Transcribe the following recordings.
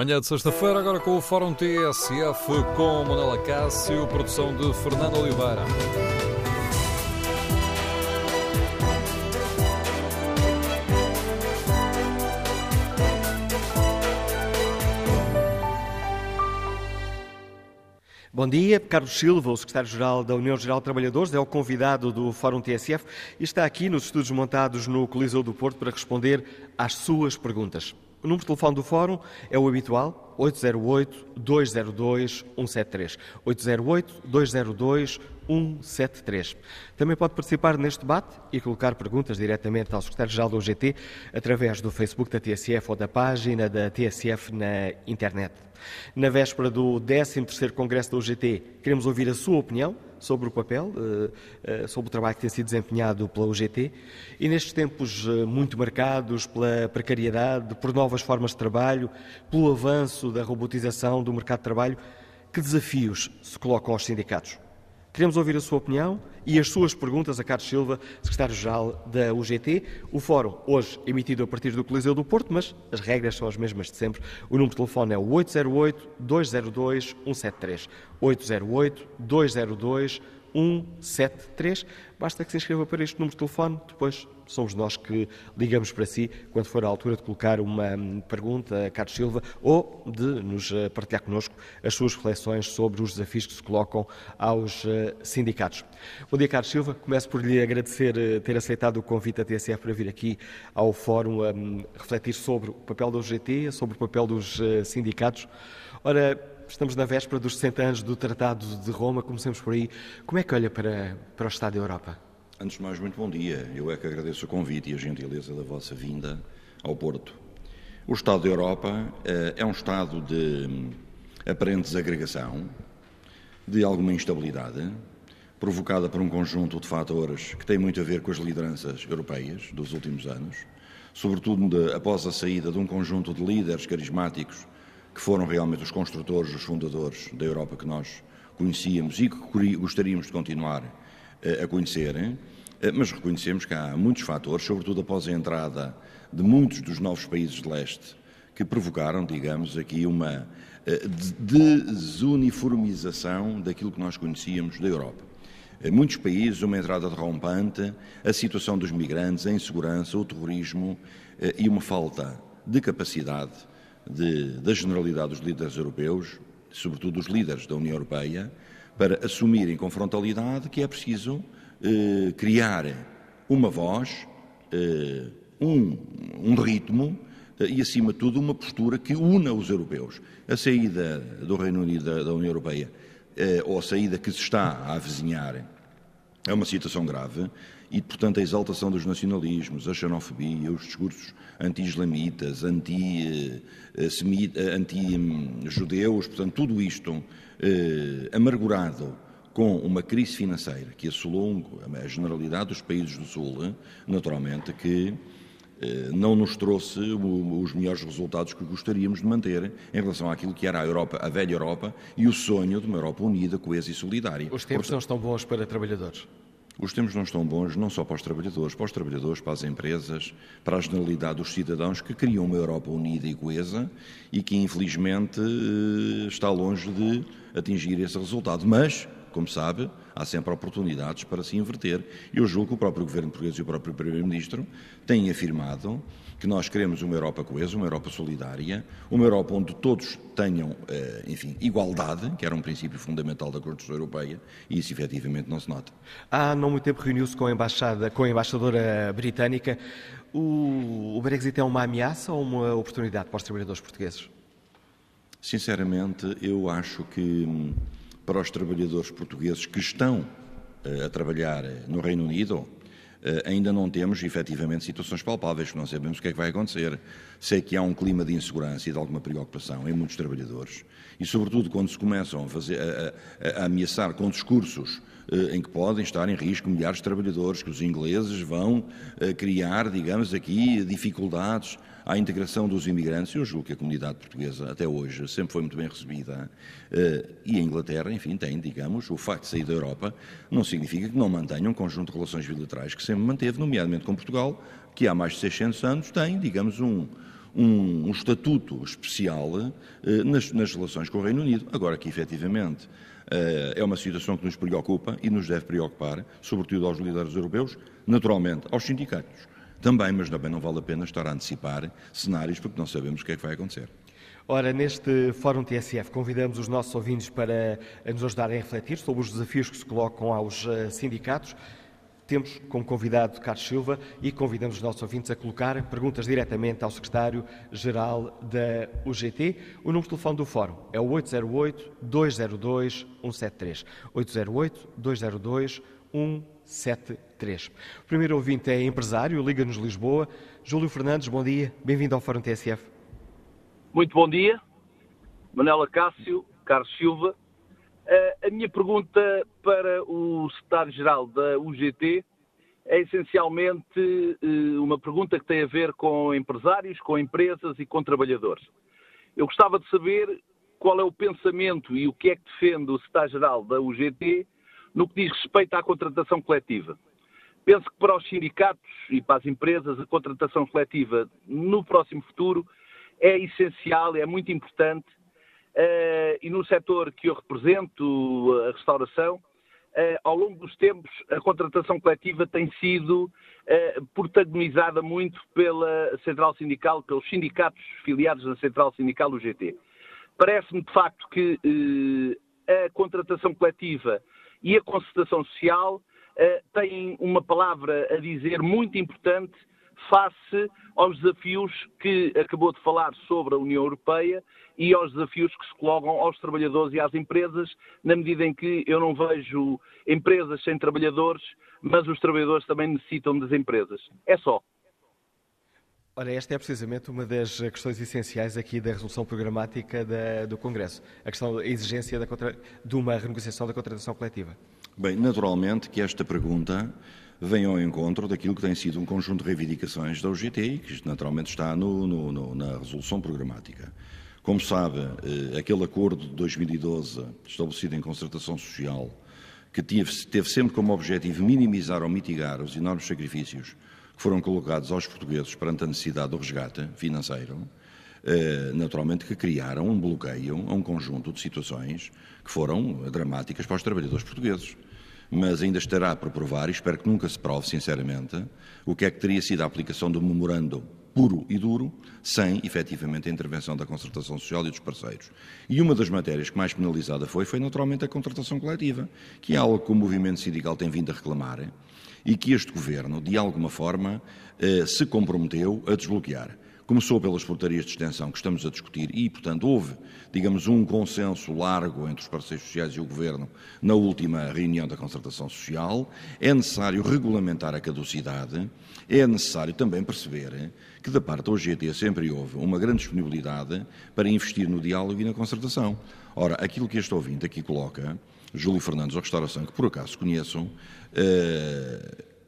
Manhã de sexta-feira, agora com o Fórum TSF com Manuela Cássio, produção de Fernando Oliveira. Bom dia, Carlos Silva, o secretário-geral da União Geral de Trabalhadores, é o convidado do Fórum TSF e está aqui nos estudos montados no Coliseu do Porto para responder às suas perguntas. O número de telefone do Fórum é o habitual, 808-202-173. 808-202-173. Também pode participar neste debate e colocar perguntas diretamente ao secretário-geral do UGT através do Facebook da TSF ou da página da TSF na internet. Na véspera do 13º Congresso da UGT, queremos ouvir a sua opinião sobre o papel, eh, eh, sobre o trabalho que tem sido desempenhado pela UGT e nestes tempos eh, muito marcados pela precariedade, por novas formas de trabalho, pelo avanço da robotização do mercado de trabalho, que desafios se colocam aos sindicatos? Queremos ouvir a sua opinião e as suas perguntas a Carlos Silva, secretário-geral da UGT. O fórum, hoje emitido a partir do Coliseu do Porto, mas as regras são as mesmas de sempre. O número de telefone é o 808-202-173. 808-202-173. 173. Basta que se inscreva para este número de telefone, depois somos nós que ligamos para si quando for a altura de colocar uma hum, pergunta a Carlos Silva ou de nos eh, partilhar connosco as suas reflexões sobre os desafios que se colocam aos eh, sindicatos. Bom dia, Carlos Silva. Começo por lhe agradecer eh, ter aceitado o convite da TSF para vir aqui ao Fórum a hum, refletir sobre o papel da UGT, sobre o papel dos sindicatos. Ora, Estamos na véspera dos 60 anos do Tratado de Roma, comecemos por aí. Como é que olha para, para o Estado da Europa? Antes de mais, muito bom dia. Eu é que agradeço o convite e a gentileza da vossa vinda ao Porto. O Estado da Europa eh, é um Estado de hum, aparente desagregação, de alguma instabilidade, provocada por um conjunto de fatores que têm muito a ver com as lideranças europeias dos últimos anos, sobretudo de, após a saída de um conjunto de líderes carismáticos que foram realmente os construtores, os fundadores da Europa que nós conhecíamos e que gostaríamos de continuar eh, a conhecer, mas reconhecemos que há muitos fatores, sobretudo após a entrada de muitos dos novos países de leste, que provocaram, digamos, aqui uma eh, desuniformização daquilo que nós conhecíamos da Europa. Em muitos países, uma entrada derrompante, a situação dos migrantes, a insegurança, o terrorismo e uma falta de capacidade de, da generalidade dos líderes europeus, sobretudo dos líderes da União Europeia, para assumirem com frontalidade que é preciso eh, criar uma voz, eh, um, um, ritmo eh, e, acima de tudo, uma postura que una os europeus. A saída do Reino Unido da, da União Europeia, ou a saída que se está a avizinhar, é uma situação grave e, portanto, a exaltação dos nacionalismos, a xenofobia, os discursos anti-islamitas, anti-judeus, anti portanto, tudo isto amargurado com uma crise financeira que assolou a generalidade dos países do Sul, naturalmente, que eh, não nos trouxe os melhores resultados que gostaríamos de manter em relação àquilo que era a Europa, a velha Europa e o sonho de uma Europa unida, coesa e solidária. Os tempos Portanto, não estão bons para trabalhadores. Os tempos não estão bons não só para os trabalhadores, para os trabalhadores, para as empresas, para a generalidade dos cidadãos que criam uma Europa unida e coesa e que infelizmente eh, está longe de atingir esse resultado. Mas, como sabe, há sempre oportunidades para se inverter. Eu julgo que o próprio Governo português e o próprio Primeiro-Ministro têm afirmado que nós queremos uma Europa coesa, uma Europa solidária, uma Europa onde todos tenham, eh, enfim, igualdade, que era um princípio fundamental da Constituição Europeia, e isso efetivamente não se nota. Há não muito tempo reuniu-se com a, embaixada, com a embaixadora britânica. O, o Brexit é uma ameaça ou uma oportunidade para os trabalhadores portugueses? Sinceramente, eu acho que hum, para os trabalhadores portugueses que estão eh, a trabalhar no Reino Unido, eh, ainda não temos efetivamente situações palpáveis, não sabemos o que é que vai acontecer. Sei que há um clima de insegurança e de alguma preocupação em muitos trabalhadores e, sobretudo, quando se começam a, fazer, a, a, a ameaçar com discursos eh, em que podem estar em risco milhares de trabalhadores, que os ingleses vão eh, criar, digamos aqui, dificuldades à integração dos imigrantes. Eu julgo que a comunidade portuguesa, até hoje, sempre foi muito bem recebida. Eh, e a Inglaterra, enfim, tem, digamos, o facto de sair da Europa, não significa que não mantenha um conjunto de relações bilaterais que sempre manteve, nomeadamente com Portugal, que há mais de 600 anos tem, digamos, um, um, um estatuto especial eh, nas, nas, relações com o Reino Unido. Agora que, efetivamente, eh, é uma situação que nos preocupa e nos deve preocupar, sobretudo aos líderes europeus, naturalmente aos sindicatos também, mas também não vale a pena estar a antecipar cenários porque não sabemos o que é que vai acontecer. Ora, neste Fórum TSF, convidamos os nossos ouvintes para nos ajudarem a refletir sobre os desafios que se colocam aos sindicatos. Temos como convidado Carlos Silva e convidamos os nossos ouvintes a colocar perguntas diretamente ao secretário-geral da UGT. O número de telefone do Fórum é o 808-202-173. 808-202-173. O primeiro ouvinte é empresário, Liga-nos Lisboa. Júlio Fernandes, bom dia. Bem-vindo ao Fórum TSF. Muito bom dia. Manela Cássio, Carlos Silva. Eh, a minha pergunta para o secretário-geral da UGT é essencialmente eh, uma pergunta que tem a ver com empresários, com empresas e com trabalhadores. Eu gostava de saber qual é o pensamento e o que é que defende o secretário-geral da UGT no que diz respeito à contratação coletiva. Penso que para os sindicatos e para as empresas a contratação coletiva no próximo futuro é essencial, é muito importante Uh, e no setor que eu represento, a restauração, uh, ao longo dos tempos a contratação coletiva tem sido uh, protagonizada muito pela Central Sindical, pelos sindicatos filiados na Central Sindical UGT. Parece-me de facto que a contratação coletiva e a concertação social têm uma palavra a dizer muito importante face aos desafios que acabou de falar sobre a União Europeia e aos desafios que se colocam aos trabalhadores e às empresas, na medida em que eu não vejo empresas sem trabalhadores, mas os trabalhadores também necessitam das empresas. É só. Ora, esta é precisamente uma das questões essenciais aqui da resolução programática da, do Congresso, a questão da exigência da contra, de uma renegociação da contratação coletiva. Bem, naturalmente que esta pergunta vem ao encontro daquilo que tem sido um conjunto de reivindicações da UGT que naturalmente está no, no, no, na resolução programática. Como sabe, eh, aquele acordo de 2012, estabelecido em concertação social, que teve, teve sempre como objetivo minimizar ou mitigar os enormes sacrifícios foram colocados aos portugueses perante a necessidade do resgate financeiro, eh, naturalmente que criaram um bloqueio a um conjunto de situações que foram dramáticas para os trabalhadores portugueses mas ainda estará por provar, e espero que nunca se prove, sinceramente, o que é que teria sido a aplicação do memorando puro e duro, sem, efetivamente, a intervenção da concertação social e dos parceiros. E uma das matérias que mais penalizada foi, foi naturalmente a contratação coletiva, que é algo que o movimento sindical tem vindo a reclamar e que este Governo, de alguma forma, eh, se comprometeu a desbloquear. Começou pelas portarias de extensão que estamos a discutir e, portanto, houve, digamos, um consenso largo entre os parceiros sociais e o Governo na última reunião da concertação social. É necessário regulamentar a caducidade, é necessário também perceber que, da parte da OGT, sempre houve uma grande disponibilidade para investir no diálogo e na concertação. Ora, aquilo que este ouvinte aqui coloca, Júlio Fernandes, da Restauração, que por acaso conheçam,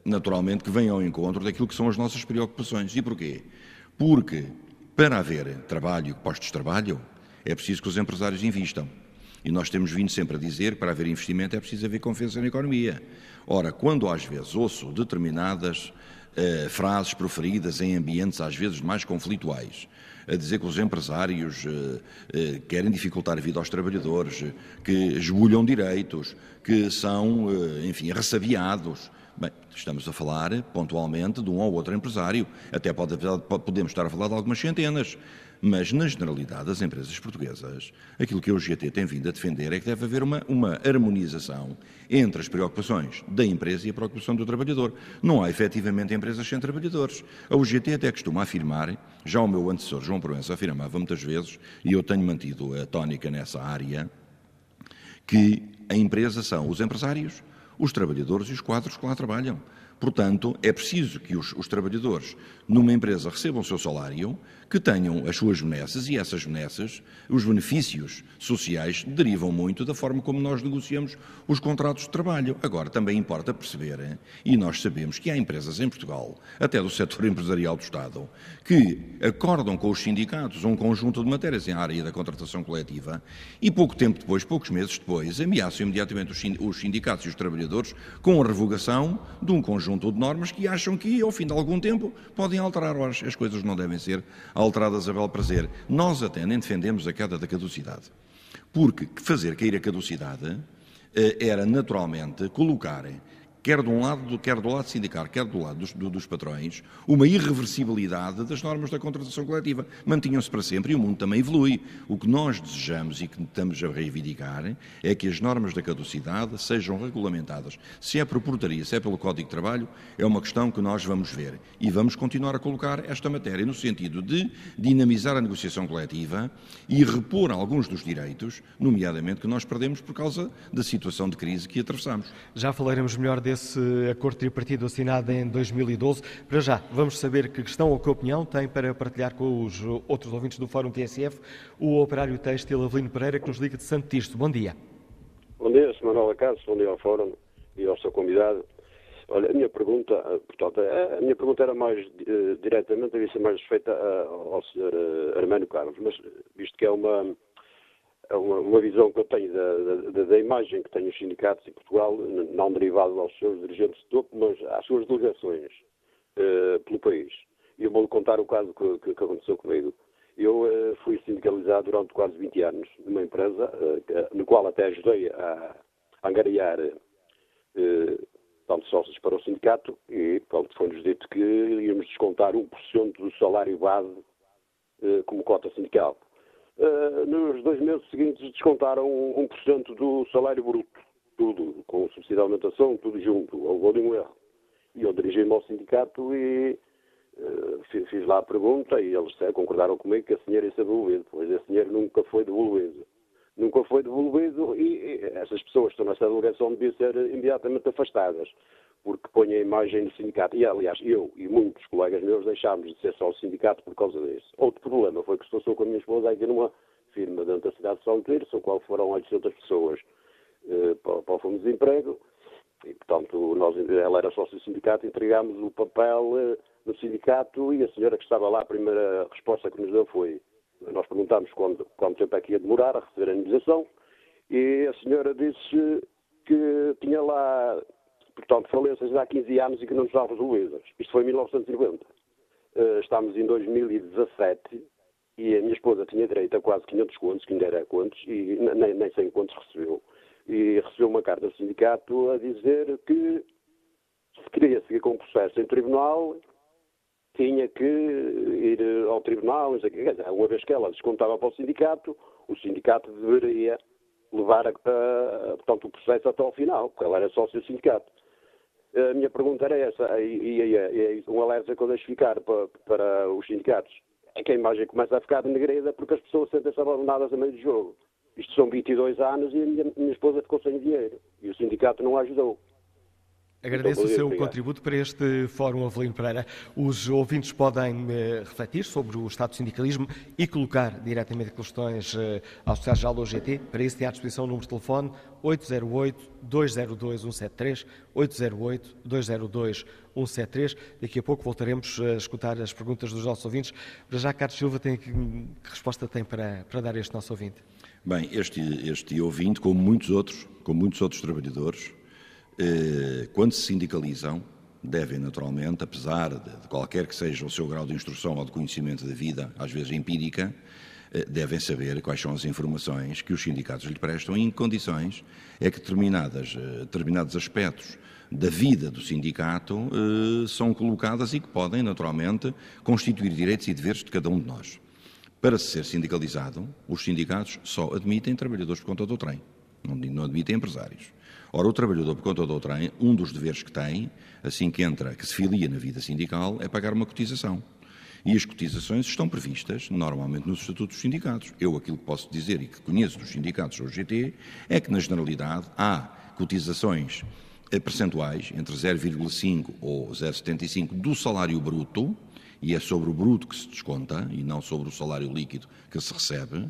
naturalmente que vem ao encontro daquilo que são as nossas preocupações. E porquê? Porque para haver trabalho, postos de trabalho, é preciso que os empresários investam. E nós temos vindo sempre a dizer que para haver investimento é preciso haver confiança na economia. Ora, quando às vezes ouço determinadas eh, frases proferidas em ambientes às vezes mais conflituais, a dizer que os empresários eh, eh, querem dificultar a vida aos trabalhadores, que esbulham direitos, que são, eh, enfim, ressabiados, Bem, estamos a falar pontualmente de um ou outro empresário, até pode, podemos estar a falar de algumas centenas, mas na generalidade das empresas portuguesas, aquilo que a UGT tem vindo a defender é que deve haver uma, uma harmonização entre as preocupações da empresa e a preocupação do trabalhador. Não há efetivamente empresas sem trabalhadores. A UGT até costuma afirmar, já o meu antecessor João Proença afirmava muitas vezes, e eu tenho mantido a tónica nessa área, que a empresa são os empresários, os trabalhadores e os quadros que lá trabalham. Portanto, é preciso que os, os, trabalhadores numa empresa recebam o seu salário, que tenham as suas benesses e essas benesses, os benefícios sociais, derivam muito da forma como nós negociamos os contratos de trabalho. Agora, também importa perceber, e nós sabemos que há empresas em Portugal, até do setor empresarial do Estado, que acordam com os sindicatos um conjunto de matérias em área da contratação coletiva e pouco tempo depois, poucos meses depois, ameaçam imediatamente os sindicatos e os trabalhadores com a revogação de um conjunto de normas que acham que, ao fim de algum tempo, podem alterar. As coisas não devem ser alteradas a bel prazer. Nós até nem defendemos a queda da caducidade. Porque fazer cair a caducidade eh, era naturalmente colocar quer de um lado, quer do lado sindical, quer do lado dos, do, dos patrões, uma irreversibilidade das normas da contratação coletiva. Mantinham-se para sempre e o mundo também evolui. O que nós desejamos e que estamos a reivindicar é que as normas da caducidade sejam regulamentadas. Se é por portaria, se é pelo Código de Trabalho, é uma questão que nós vamos ver. E vamos continuar a colocar esta matéria no sentido de dinamizar a negociação coletiva e repor alguns dos direitos, nomeadamente que nós perdemos por causa da situação de crise que atravessamos. Já falaremos melhor desse esse acordo tripartido assinado em 2012. Para já, vamos saber que questão ou que opinião tem para partilhar com os outros ouvintes do Fórum TSF o operário têxtil Avelino Pereira, que nos liga de Santo Tirso. Bom dia. Bom dia, Sr. Manuel Acaso, bom dia ao Fórum e ao seu convidado. Olha, a minha pergunta, eh, portanto, a minha pergunta era mais uh, diretamente, devia ser mais feita uh, ao Sr. Armênio Carlos, mas visto que é uma é uma, uma, visão que eu tenho da, da, da, imagem que têm os sindicatos em Portugal, não derivado aos seus dirigentes de topo, mas às suas delegações uh, pelo país. E eu vou-lhe contar o caso que, que, que aconteceu comigo. Eu uh, fui sindicalizado durante quase 20 anos numa empresa, uh, no qual até ajudei a, a angariar tanto sócios para o sindicato e foi-nos dito que íamos descontar 1% do salário base como cota sindical. Uh, nos dois meses seguintes descontaram 1% do salário bruto, tudo, com subsídio de alimentação, tudo junto. Houve um erro. E eu dirigi-me ao sindicato e uh, fiz, fiz, lá a pergunta e eles concordaram comigo que esse dinheiro ia ser devolvido, pois esse dinheiro nunca foi devolvido. Nunca foi devolvido e, e essas pessoas que estão nessa delegação deviam ser imediatamente afastadas porque põe a imagem do sindicato. E, aliás, eu e muitos colegas meus deixámos de ser só o sindicato por causa disso. Outro problema foi que estou com a minha esposa aqui numa firma dentro da cidade de São Pedro, o qual foram 800 pessoas eh, para, para o Fundo de Desemprego. E, portanto, nós, ela era sócio do sindicato, entregámos o papel eh, no sindicato e a senhora que estava lá, a primeira resposta que nos deu foi nós perguntámos quanto, quanto tempo é que ia demorar a receber a indenização e a senhora disse que tinha lá portanto, falências há 15 anos e que não estavam resolvidas. Isto foi em 1990. Uh, estamos em 2017 e a minha esposa tinha direito a quase 500 contos, que ainda era contos, e nem, nem 100 contos recebeu. E recebeu uma carta do sindicato a dizer que se queria seguir com o processo em tribunal, tinha que ir ao tribunal, uma vez que ela descontava para o sindicato, o sindicato deveria levar a, a, portanto, o processo até ao final, porque ela era sócio do sindicato. A minha pergunta era essa, e, e, e um alerta que eu deixo ficar para, para, os sindicatos. É que a imagem começa a ficar negreda porque as pessoas sentem-se abandonadas a meio do jogo. Isto são 22 anos e a minha, minha esposa ficou sem dinheiro. E o sindicato não a ajudou. Agradeço o seu obrigado. contributo para este Fórum Avelino Pereira. Os ouvintes podem eh, refletir sobre o estado do sindicalismo e colocar diretamente questões eh, ao Secretário-Geral do OGT. Para isso, tem à disposição o número de telefone 808-202-173, 808-202-173. Daqui a pouco voltaremos a escutar as perguntas dos nossos ouvintes. Para já, Carlos Silva, tem, que, que resposta tem para, para dar este nosso ouvinte? Bem, este, este ouvinte, como muitos outros, como muitos outros trabalhadores, eh, quando se sindicalizam, devem naturalmente, apesar de qualquer que seja o seu grau de instrução ou de conhecimento da vida, às vezes empírica, eh, devem saber quais são as informações que os sindicatos lhe prestam e em que condições é que determinadas, eh, determinados aspectos da vida do sindicato são colocadas e que podem, naturalmente, constituir direitos e deveres de cada um de nós. Para ser sindicalizado, os sindicatos só admitem trabalhadores por conta do trem, não admitem empresários. Ora, o trabalhador por conta do trem, um dos deveres que tem, assim que entra, que se filia na vida sindical, é pagar uma cotização. E as cotizações estão previstas normalmente nos estatutos dos sindicatos. Eu aquilo que posso dizer e que conheço dos sindicatos ou GT é que, na generalidade, há cotizações eh, percentuais entre 0,5 ou 0,75 do salário bruto, e é sobre o bruto que se desconta e não sobre o salário líquido que se recebe,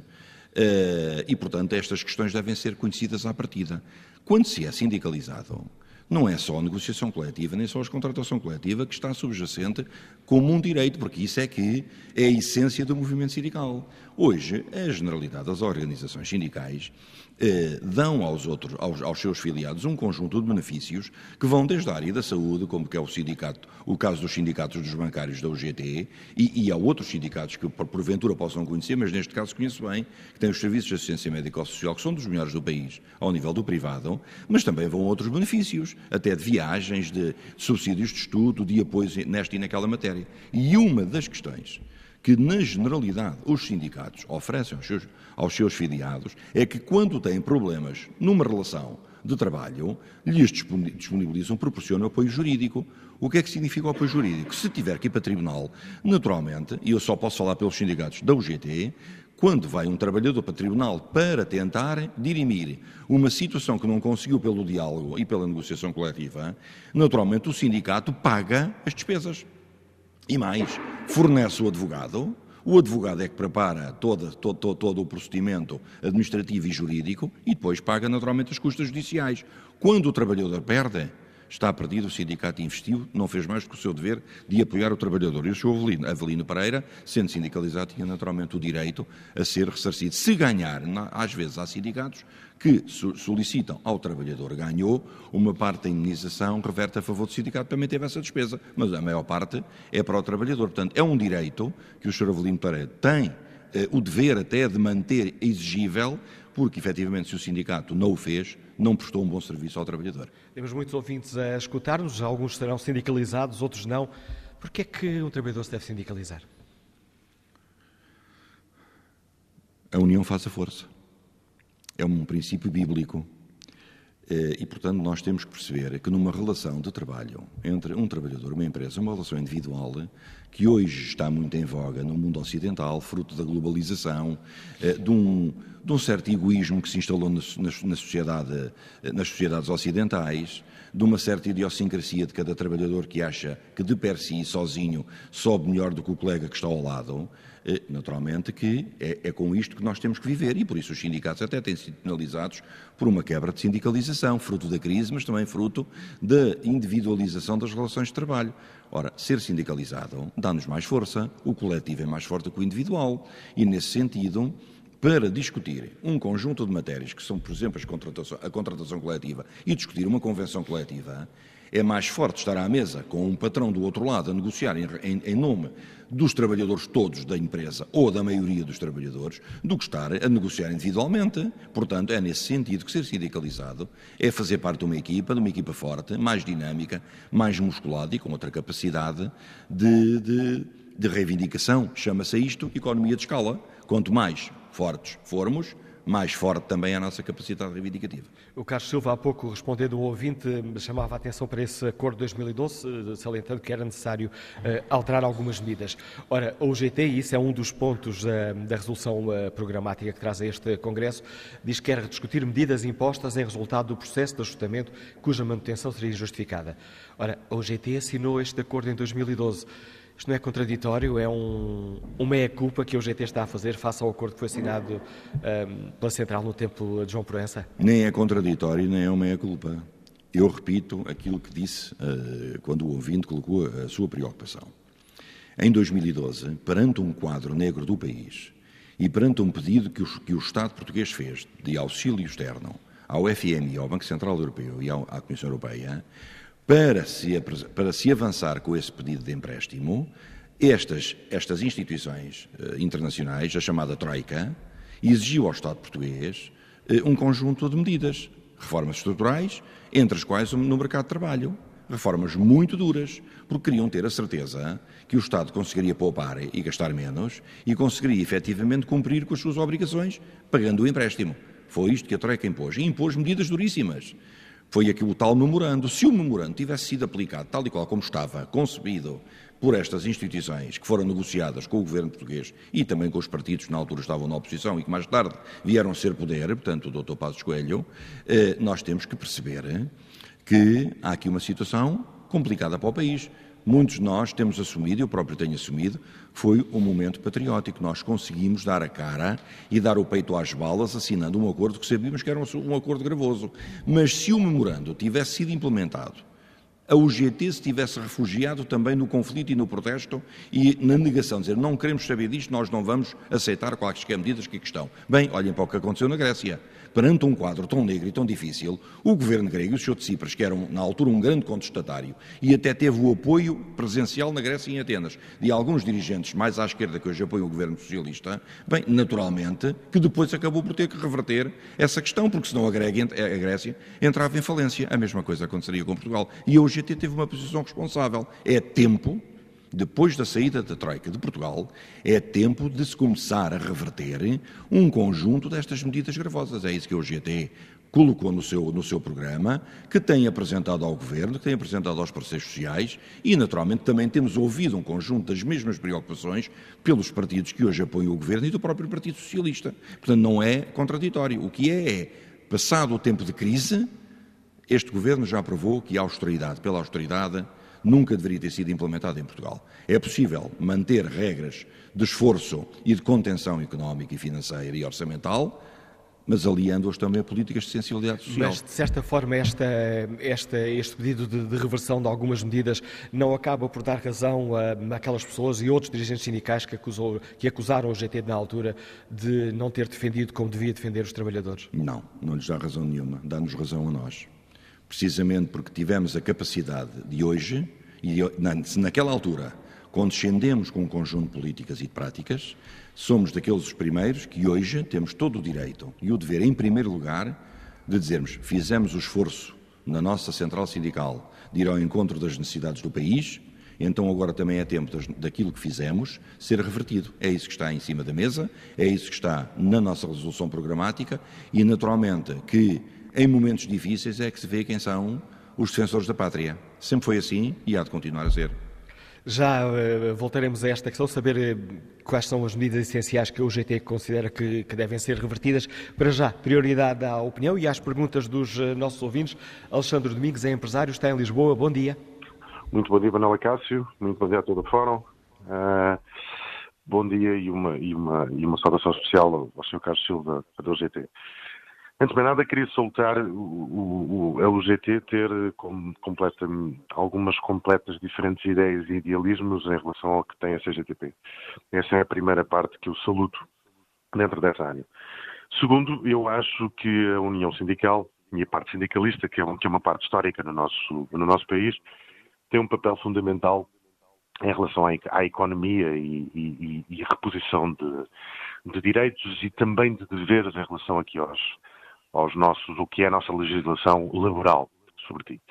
eh, e, portanto, estas questões devem ser conhecidas à partida. Quando se é sindicalizado, não é só a negociação coletiva, nem só a contratação coletiva que está subjacente como um direito, porque isso é que é a essência do movimento sindical. Hoje, a generalidade das organizações sindicais eh, dão aos, outros, aos, aos, seus filiados um conjunto de benefícios que vão desde a área da saúde, como que é o sindicato, o caso dos sindicatos dos bancários da UGT, e, e há outros sindicatos que porventura possam conhecer, mas neste caso conheço bem, que têm os serviços de assistência médico-social, que são dos melhores do país, ao nível do privado, mas também vão outros benefícios, até de viagens, de subsídios de estudo, de apoio nesta e naquela matéria. E uma das questões que, na generalidade, os sindicatos oferecem aos seus, aos seus filiados é que, quando têm problemas numa relação de trabalho, lhes disponibilizam, proporcionam apoio jurídico. O que é que significa o apoio jurídico? Se tiver que ir para tribunal, naturalmente, e eu só posso falar pelos sindicatos da UGT, quando vai um trabalhador para tribunal para tentar dirimir uma situação que não conseguiu pelo diálogo e pela negociação coletiva, naturalmente o sindicato paga as despesas. E mais, fornece o advogado, o advogado é que prepara todo, todo, todo, o procedimento administrativo e jurídico e depois paga naturalmente as custas judiciais. Quando o trabalhador perde, está perdido, o sindicato investiu, não fez mais do que o seu dever de apoiar o trabalhador. E o Sr. Avelino, Avelino Pereira, sendo sindicalizado, tinha naturalmente o direito a ser ressarcido. Se ganhar, às vezes há sindicatos que solicitam ao trabalhador ganhou, uma parte da indenização reverte a favor do sindicato, também teve essa despesa, mas a maior parte é para o trabalhador. Portanto, é um direito que o Sr. Avelino Pereira tem eh, o dever até de manter exigível, porque efetivamente se o sindicato não o fez, não prestou um bom serviço ao trabalhador. Temos muitos ouvintes a escutar-nos, alguns serão sindicalizados, outros não. Por que é que um trabalhador se deve sindicalizar? A união faz a força. É um princípio bíblico. Eh, e, portanto, nós temos que perceber que numa relação de trabalho entre um trabalhador e uma empresa, uma relação individual, que hoje está muito em voga no mundo ocidental, fruto da globalização, eh, de um, de um certo egoísmo que se instalou na, na, sociedade, eh, nas sociedades ocidentais, de uma certa idiosincrasia de cada trabalhador que acha que de per si, sozinho, sobe melhor do que o colega que está ao lado, eh, naturalmente que é, é, com isto que nós temos que viver e por isso os sindicatos até têm sido penalizados por uma quebra de sindicalização, fruto da crise, mas também fruto da individualização das relações de trabalho. Ora, ser sindicalizado dá-nos mais força, o coletivo é mais forte que o individual. E, nesse sentido, para discutir um conjunto de matérias que são, por exemplo, a contratação coletiva e discutir uma convenção coletiva, é mais forte estar à mesa com um patrão do outro lado a negociar em, em, em, nome dos trabalhadores todos da empresa ou da maioria dos trabalhadores do que estar a negociar individualmente. Portanto, é nesse sentido que ser sindicalizado é fazer parte de uma equipa, de uma equipa forte, mais dinâmica, mais musculada e com outra capacidade de, de, de reivindicação. Chama-se isto economia de escala. Quanto mais fortes formos, mais forte também a nossa capacidade reivindicativa. O Carlos Silva, há pouco respondendo um ouvinte, chamava a atenção para esse acordo de 2012, salientando que era necessário uh, alterar algumas medidas. Ora, o UGT, e isso é um dos pontos uh, da resolução uh, programática que traz a este Congresso, diz que quer discutir medidas impostas em resultado do processo de ajustamento cuja manutenção seria injustificada. Ora, a UGT assinou este acordo em 2012. Isto não é contraditório, é um, uma meia-culpa que o GT está a fazer face ao acordo que foi assinado um, pela Central no tempo de João Proença? Nem é contraditório, nem é uma meia-culpa. Eu repito aquilo que disse uh, quando o ouvinte colocou a sua preocupação. Em 2012, perante um quadro negro do país e perante um pedido que o, que o Estado português fez de auxílio externo ao FMI, ao Banco Central Europeu e à Comissão Europeia, para se, para se avançar com esse pedido de empréstimo, estas, estas instituições uh, internacionais, a chamada Troika, exigiu ao Estado português uh, um conjunto de medidas, reformas estruturais, entre as quais no mercado de trabalho. Reformas muito duras, porque queriam ter a certeza que o Estado conseguiria poupar e gastar menos e conseguiria efetivamente cumprir com as suas obrigações, pagando o empréstimo. Foi isto que a Troika impôs. E impôs medidas duríssimas foi aquilo tal memorando. Se o memorando tivesse sido aplicado tal e qual como estava concebido por estas instituições que foram negociadas com o governo português e também com os partidos que na altura estavam na oposição e que mais tarde vieram a ser poder, portanto o Dr. Passos Coelho, eh, nós temos que perceber que há aqui uma situação complicada para o país. Muitos de nós temos assumido, eu próprio tenho assumido, foi um momento patriótico. Nós conseguimos dar a cara e dar o peito às balas assinando um acordo que sabíamos que era um acordo gravoso. Mas se o memorando tivesse sido implementado, a UGT se tivesse refugiado também no conflito e no protesto e na negação, dizer não queremos saber disto, nós não vamos aceitar quaisquer medidas que aqui estão. Bem, olhem para o que aconteceu na Grécia perante um quadro tão negro e tão difícil, o governo grego, o Sr. Tsipras, que era na altura um grande contestatário e até teve o apoio presencial na Grécia e em Atenas de alguns dirigentes mais à esquerda que hoje apoiam o governo socialista, bem, naturalmente, que depois acabou por ter que reverter essa questão, porque senão a, a Grécia entrava em falência. A mesma coisa aconteceria com Portugal. E a UGT teve uma posição responsável. É tempo depois da saída da Troika de Portugal, é tempo de se começar a reverter um conjunto destas medidas gravosas. É isso que o GT colocou no seu, no seu programa, que tem apresentado ao Governo, que tem apresentado aos parceiros sociais e, naturalmente, também temos ouvido um conjunto das mesmas preocupações pelos partidos que hoje apoiam o Governo e do próprio Partido Socialista. Portanto, não é contraditório. O que é é, passado o tempo de crise, este Governo já provou que a austeridade pela austeridade nunca deveria ter sido implementada em Portugal. É possível manter regras de esforço e de contenção económica e financeira e orçamental, mas aliando-as também a políticas de sensibilidade social. Mas, de certa forma, esta, esta, este pedido de, de, reversão de algumas medidas não acaba por dar razão a, aquelas pessoas e outros dirigentes sindicais que, acusou, que acusaram o GT na altura de não ter defendido como devia defender os trabalhadores? Não, não lhes dá razão nenhuma. Dá-nos razão a nós precisamente porque tivemos a capacidade de hoje, e se naquela altura condescendemos com um conjunto de políticas e de práticas, somos daqueles os primeiros que hoje temos todo o direito e o dever, em primeiro lugar, de dizermos fizemos o esforço na nossa central sindical de ir ao encontro das necessidades do país, então agora também é tempo daquilo que fizemos ser revertido. É isso que está em cima da mesa, é isso que está na nossa resolução programática e, naturalmente, que em momentos difíceis é que se vê quem são os defensores da pátria. Sempre foi assim e há de continuar a ser. Já uh, voltaremos a esta questão, saber uh, quais são as medidas essenciais que o GT considera que, que, devem ser revertidas. Para já, prioridade à opinião e às perguntas dos uh, nossos ouvintes. Alexandre Domingos é empresário, está em Lisboa. Bom dia. Muito bom dia, Manuela Cássio. Muito bom dia a todo o Fórum. bom dia e uma, e, uma, e uma saudação especial ao Sr. Carlos Silva, do GT. Antes de mais nada, queria soltar o, o, o LGT ter com, completa, algumas completas diferentes ideias e idealismos em relação ao que tem a CGTP. Essa é a primeira parte que eu saluto dentro dessa área. Segundo, eu acho que a União Sindical e a parte sindicalista, que é, um, que é uma parte histórica no nosso, no nosso país, tem um papel fundamental em relação à, à economia e, e, e reposição de, de, direitos e também de deveres em relação aqui aos, aos nossos, o que é a nossa legislação laboral, sobretudo.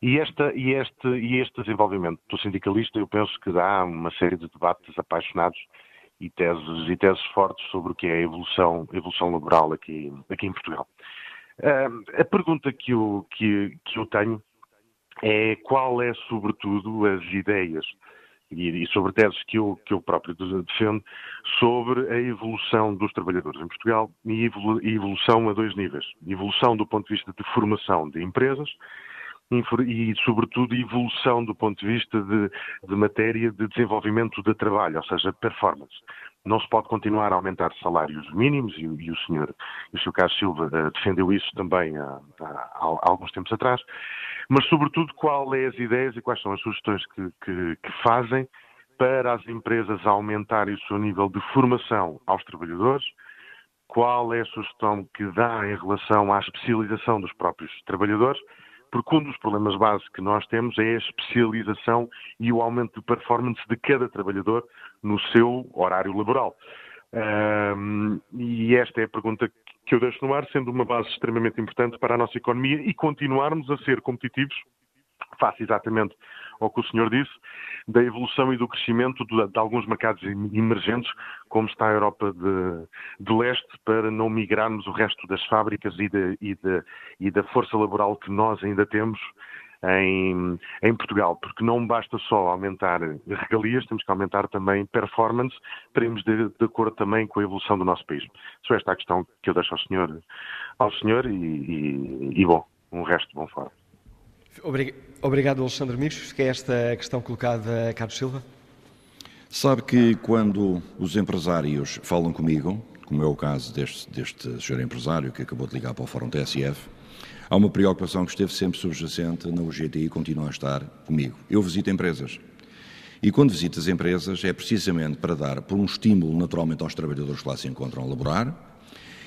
E, esta, e, este, e este desenvolvimento do sindicalista, eu penso que dá uma série de debates apaixonados e teses, e teses fortes sobre o que é a evolução, evolução laboral aqui, aqui em Portugal. Uh, a pergunta que eu, que, que eu tenho é qual é, sobretudo, as ideias e, sobre teses que eu, que eu próprio defendo, sobre a evolução dos trabalhadores em Portugal e evolução a dois níveis. Evolução do ponto de vista de formação de empresas e, sobretudo, evolução do ponto de vista de, de matéria de desenvolvimento de trabalho, ou seja, performance. Não se pode continuar a aumentar salários mínimos e, e o senhor, o senhor Carlos Silva uh, defendeu isso também há, há, há, alguns tempos atrás, mas sobretudo qual é as ideias e quais são as sugestões que, que, que fazem para as empresas aumentarem o seu nível de formação aos trabalhadores, qual é a sugestão que dá em relação à especialização dos próprios trabalhadores, porque um dos problemas básicos que nós temos é a especialização e o aumento de performance de cada trabalhador no seu horário laboral. Um, e esta é a pergunta que eu deixo no ar, sendo uma base extremamente importante para a nossa economia e continuarmos a ser competitivos, face exatamente ao que o senhor disse, da evolução e do crescimento de, de alguns mercados emergentes, como está a Europa de, de, leste, para não migrarmos o resto das fábricas e, e da força laboral que nós ainda temos em, em, Portugal, porque não basta só aumentar regalias, temos que aumentar também performance, teremos de, de acordo também com a evolução do nosso país. Só esta é a questão que eu deixo ao senhor, ao senhor e, e, e bom, um resto de bom fora. Obrigado, Alexandre Mires. Fica esta questão colocada a Carlos Silva. Sabe que quando os empresários falam comigo, como é o caso deste, deste senhor empresário que acabou de ligar para o Fórum TSF, há uma preocupação que esteve sempre subjacente na UGT e continua a estar comigo. Eu visito empresas. E quando visito as empresas é precisamente para dar por um estímulo naturalmente aos trabalhadores que lá se encontram a laborar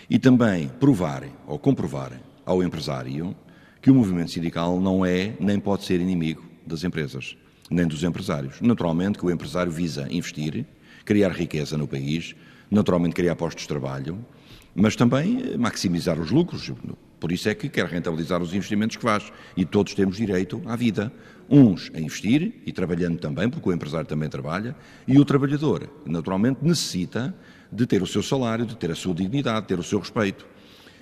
e também provarem ou comprovarem ao empresário que o movimento sindical não é nem pode ser inimigo das empresas, nem dos empresários. Naturalmente que o empresário visa investir, criar riqueza no país, naturalmente criar postos de trabalho, mas também maximizar os lucros. Por isso é que quer rentabilizar os investimentos que faz. E todos temos direito à vida. Uns a investir e trabalhando também, porque o empresário também trabalha, e o trabalhador, naturalmente, necessita de ter o seu salário, de ter a sua dignidade, de ter o seu respeito.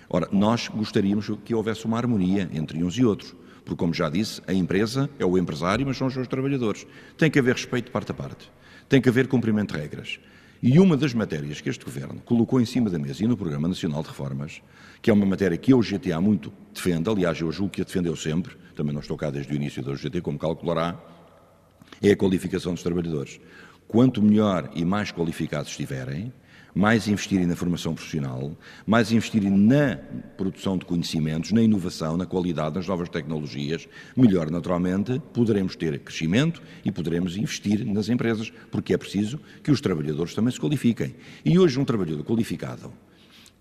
Ora, nós gostaríamos que houvesse uma harmonia entre uns e outros, porque, como já disse, a empresa é o empresário, mas são os seus trabalhadores. Tem que haver respeito de parte a parte, tem que haver cumprimento de regras. E uma das matérias que este Governo colocou em cima da mesa e no Programa Nacional de Reformas, que é uma matéria que eu, GTA, muito defendo, aliás, eu julgo que a defendeu sempre, também não estou cá desde o início da UGT, como calculará, é a qualificação dos trabalhadores. Quanto melhor e mais qualificados estiverem, mais investirem na formação profissional, mais investirem na produção de conhecimentos, na inovação, na qualidade, nas novas tecnologias, melhor, naturalmente, poderemos ter crescimento e poderemos investir nas empresas, porque é preciso que os trabalhadores também se qualifiquem. E hoje um trabalhador qualificado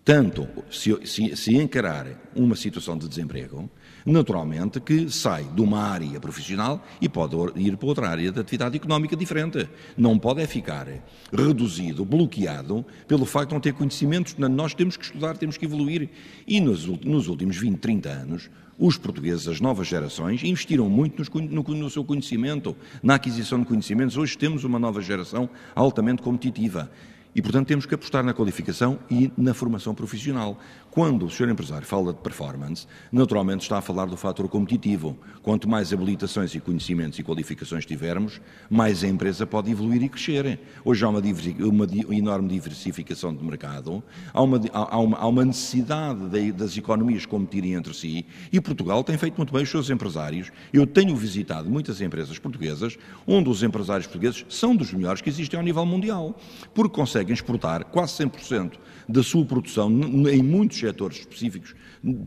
tanto se, se, se encarar uma situação de desemprego, naturalmente que sai de uma área profissional e pode ir para outra área de atividade económica diferente. Não pode é ficar reduzido, bloqueado, pelo facto de não ter conhecimentos. Nós temos que estudar, temos que evoluir. E nos, nos últimos 20, 30 anos, os portugueses, as novas gerações, investiram muito no, no, seu conhecimento, na aquisição de conhecimentos. Hoje temos uma nova geração altamente competitiva. E, portanto, temos que apostar na qualificação e na formação profissional. Quando o senhor empresário fala de performance, naturalmente está a falar do fator competitivo. Quanto mais habilitações e conhecimentos e qualificações tivermos, mais a empresa pode evoluir e crescer. Hoje há uma, uma enorme diversificação de mercado, há uma, há uma, há uma necessidade de, das economias competirem entre si e Portugal tem feito muito bem os seus empresários. Eu tenho visitado muitas empresas portuguesas, onde os empresários portugueses são dos melhores que existem ao nível mundial, porque conseguem exportar quase 100% da sua produção em muitos setores específicos,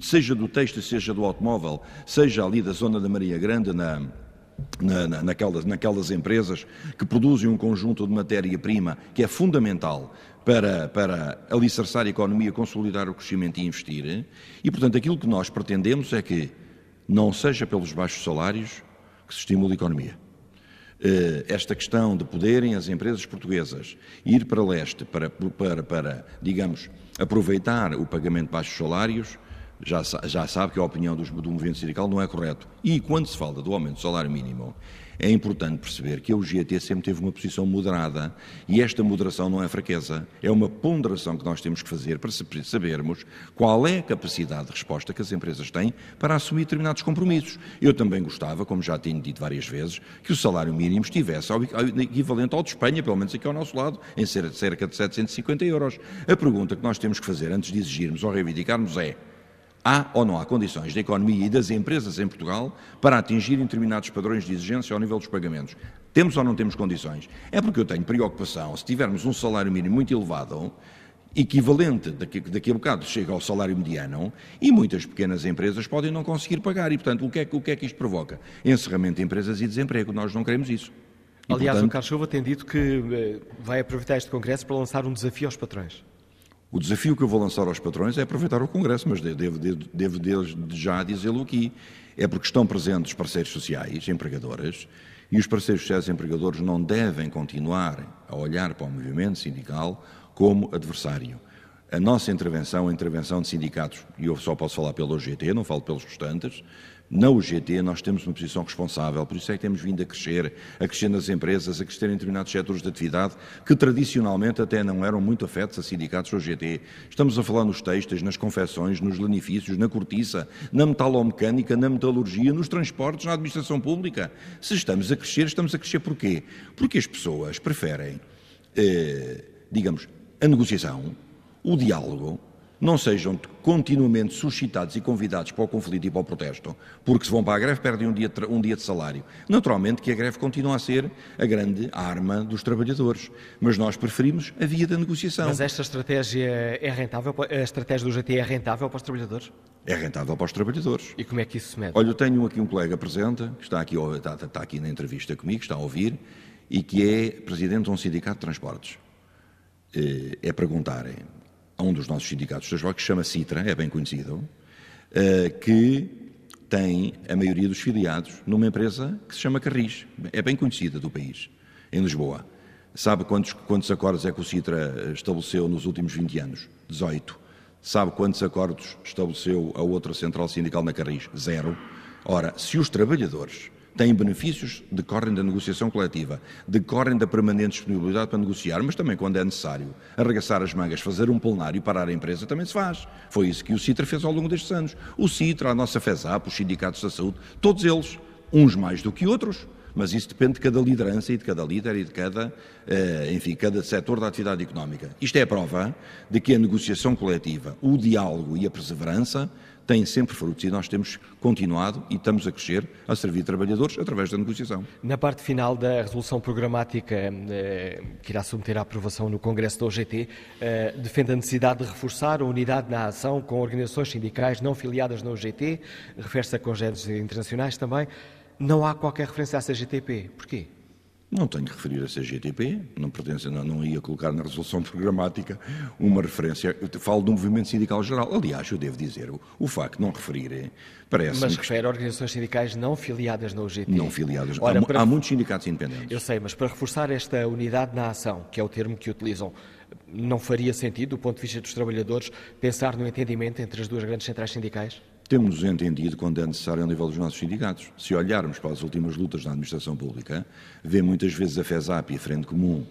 seja do texto, seja do automóvel, seja ali da zona da Maria Grande, na, na, na, naquelas, naquelas empresas que produzem um conjunto de matéria-prima que é fundamental para, para alicerçar a economia, consolidar o crescimento e investir. E, portanto, aquilo que nós pretendemos é que não seja pelos baixos salários que se estimule a economia esta questão de poderem as empresas portuguesas ir para leste para, para, para digamos, aproveitar o pagamento de baixos salários, já, já sabe que a opinião do, do movimento sindical não é correto. E quando se fala do aumento do salário mínimo, é importante perceber que a UGT sempre teve uma posição moderada e esta moderação não é fraqueza, é uma ponderação que nós temos que fazer para sabermos qual é a capacidade de resposta que as empresas têm para assumir determinados compromissos. Eu também gostava, como já tenho dito várias vezes, que o salário mínimo estivesse ao equivalente ao de Espanha, pelo menos aqui ao nosso lado, em cerca de 750 euros. A pergunta que nós temos que fazer antes de exigirmos ou reivindicarmos é Há ou não há condições da economia e das empresas em Portugal para atingirem determinados padrões de exigência ao nível dos pagamentos? Temos ou não temos condições? É porque eu tenho preocupação, se tivermos um salário mínimo muito elevado, equivalente, daqui, daqui a bocado chega ao salário mediano, e muitas pequenas empresas podem não conseguir pagar. E, portanto, o que é, o que, é que isto provoca? Encerramento de empresas e desemprego. Nós não queremos isso. E, Aliás, portanto, o Carlos Silva tem dito que eh, vai aproveitar este Congresso para lançar um desafio aos patrões. O desafio que eu vou lançar aos patrões é aproveitar o Congresso, mas devo, devo, devo já dizê-lo aqui. É porque estão presentes parceiros sociais, empregadoras, e os parceiros sociais e empregadores não devem continuar a olhar para o movimento sindical como adversário. A nossa intervenção, a intervenção de sindicatos, e eu só posso falar pelo OGT, não falo pelos restantes, na UGT nós temos uma posição responsável, por isso é que temos vindo a crescer, a crescer nas empresas, a crescer em determinados setores de atividade que tradicionalmente até não eram muito afetos a sindicatos UGT. Estamos a falar nos textos, nas confecções, nos lanifícios, na cortiça, na metalomecânica, na metalurgia, nos transportes, na administração pública. Se estamos a crescer, estamos a crescer porquê? Porque as pessoas preferem, eh, digamos, a negociação, o diálogo, não sejam continuamente suscitados e convidados para o conflito e para o protesto, porque se vão para a greve perdem um dia, um dia de salário. Naturalmente que a greve continua a ser a grande arma dos trabalhadores, mas nós preferimos a via da negociação. Mas esta estratégia é rentável, a estratégia do GT é rentável para os trabalhadores? É rentável para os trabalhadores. E como é que isso se mede? Olha, eu tenho aqui um colega presente, que está aqui, está, está aqui na entrevista comigo, está a ouvir, e que é presidente de um sindicato de transportes. Eh, é perguntar a um dos nossos sindicatos transportes, que se chama Citra, é bem conhecido, eh, que tem a maioria dos filiados numa empresa que se chama Carris, é bem conhecida do país, em Lisboa. Sabe quantos, quantos acordos é que o Citra estabeleceu nos últimos 20 anos? 18. Sabe quantos acordos estabeleceu a outra central sindical na Carris? Zero. Ora, se os trabalhadores têm benefícios, decorrem da negociação coletiva, decorrem da permanente disponibilidade para negociar, mas também quando é necessário arregaçar as mangas, fazer um plenário parar a empresa, também se faz. Foi isso que o CITRA fez ao longo destes anos. O CITRA, a nossa FESAP, os sindicatos da saúde, todos eles, uns mais do que outros, mas isso depende de cada liderança e de cada líder e de cada, eh, enfim, cada setor da atividade económica. Isto é a prova de que a negociação coletiva, o diálogo e a perseverança têm sempre frutos e nós temos continuado e estamos a crescer a servir trabalhadores através da negociação. Na parte final da resolução programática eh, que irá submeter à aprovação no Congresso da OGT, eh, defende a necessidade de reforçar a unidade na ação com organizações sindicais não filiadas na OGT, refere-se a congéneres internacionais também. Não há qualquer referência à CGTP. Porquê? Não tenho que referir a CGTP, não, pertence, não, não ia colocar na resolução programática uma referência. Eu falo do movimento sindical geral. Aliás, eu devo dizer, o, o facto de não referir parece. Mas refere a organizações sindicais não filiadas na UGT. Não filiadas. Ora, há, para... há muitos sindicatos independentes. Eu sei, mas para reforçar esta unidade na ação, que é o termo que utilizam, não faria sentido, do ponto de vista dos trabalhadores, pensar no entendimento entre as duas grandes centrais sindicais? Temos entendido quando é necessário ao nível dos nossos sindicatos. Se olharmos para as últimas lutas na administração pública, vê muitas vezes a FESAP e a Frente Comum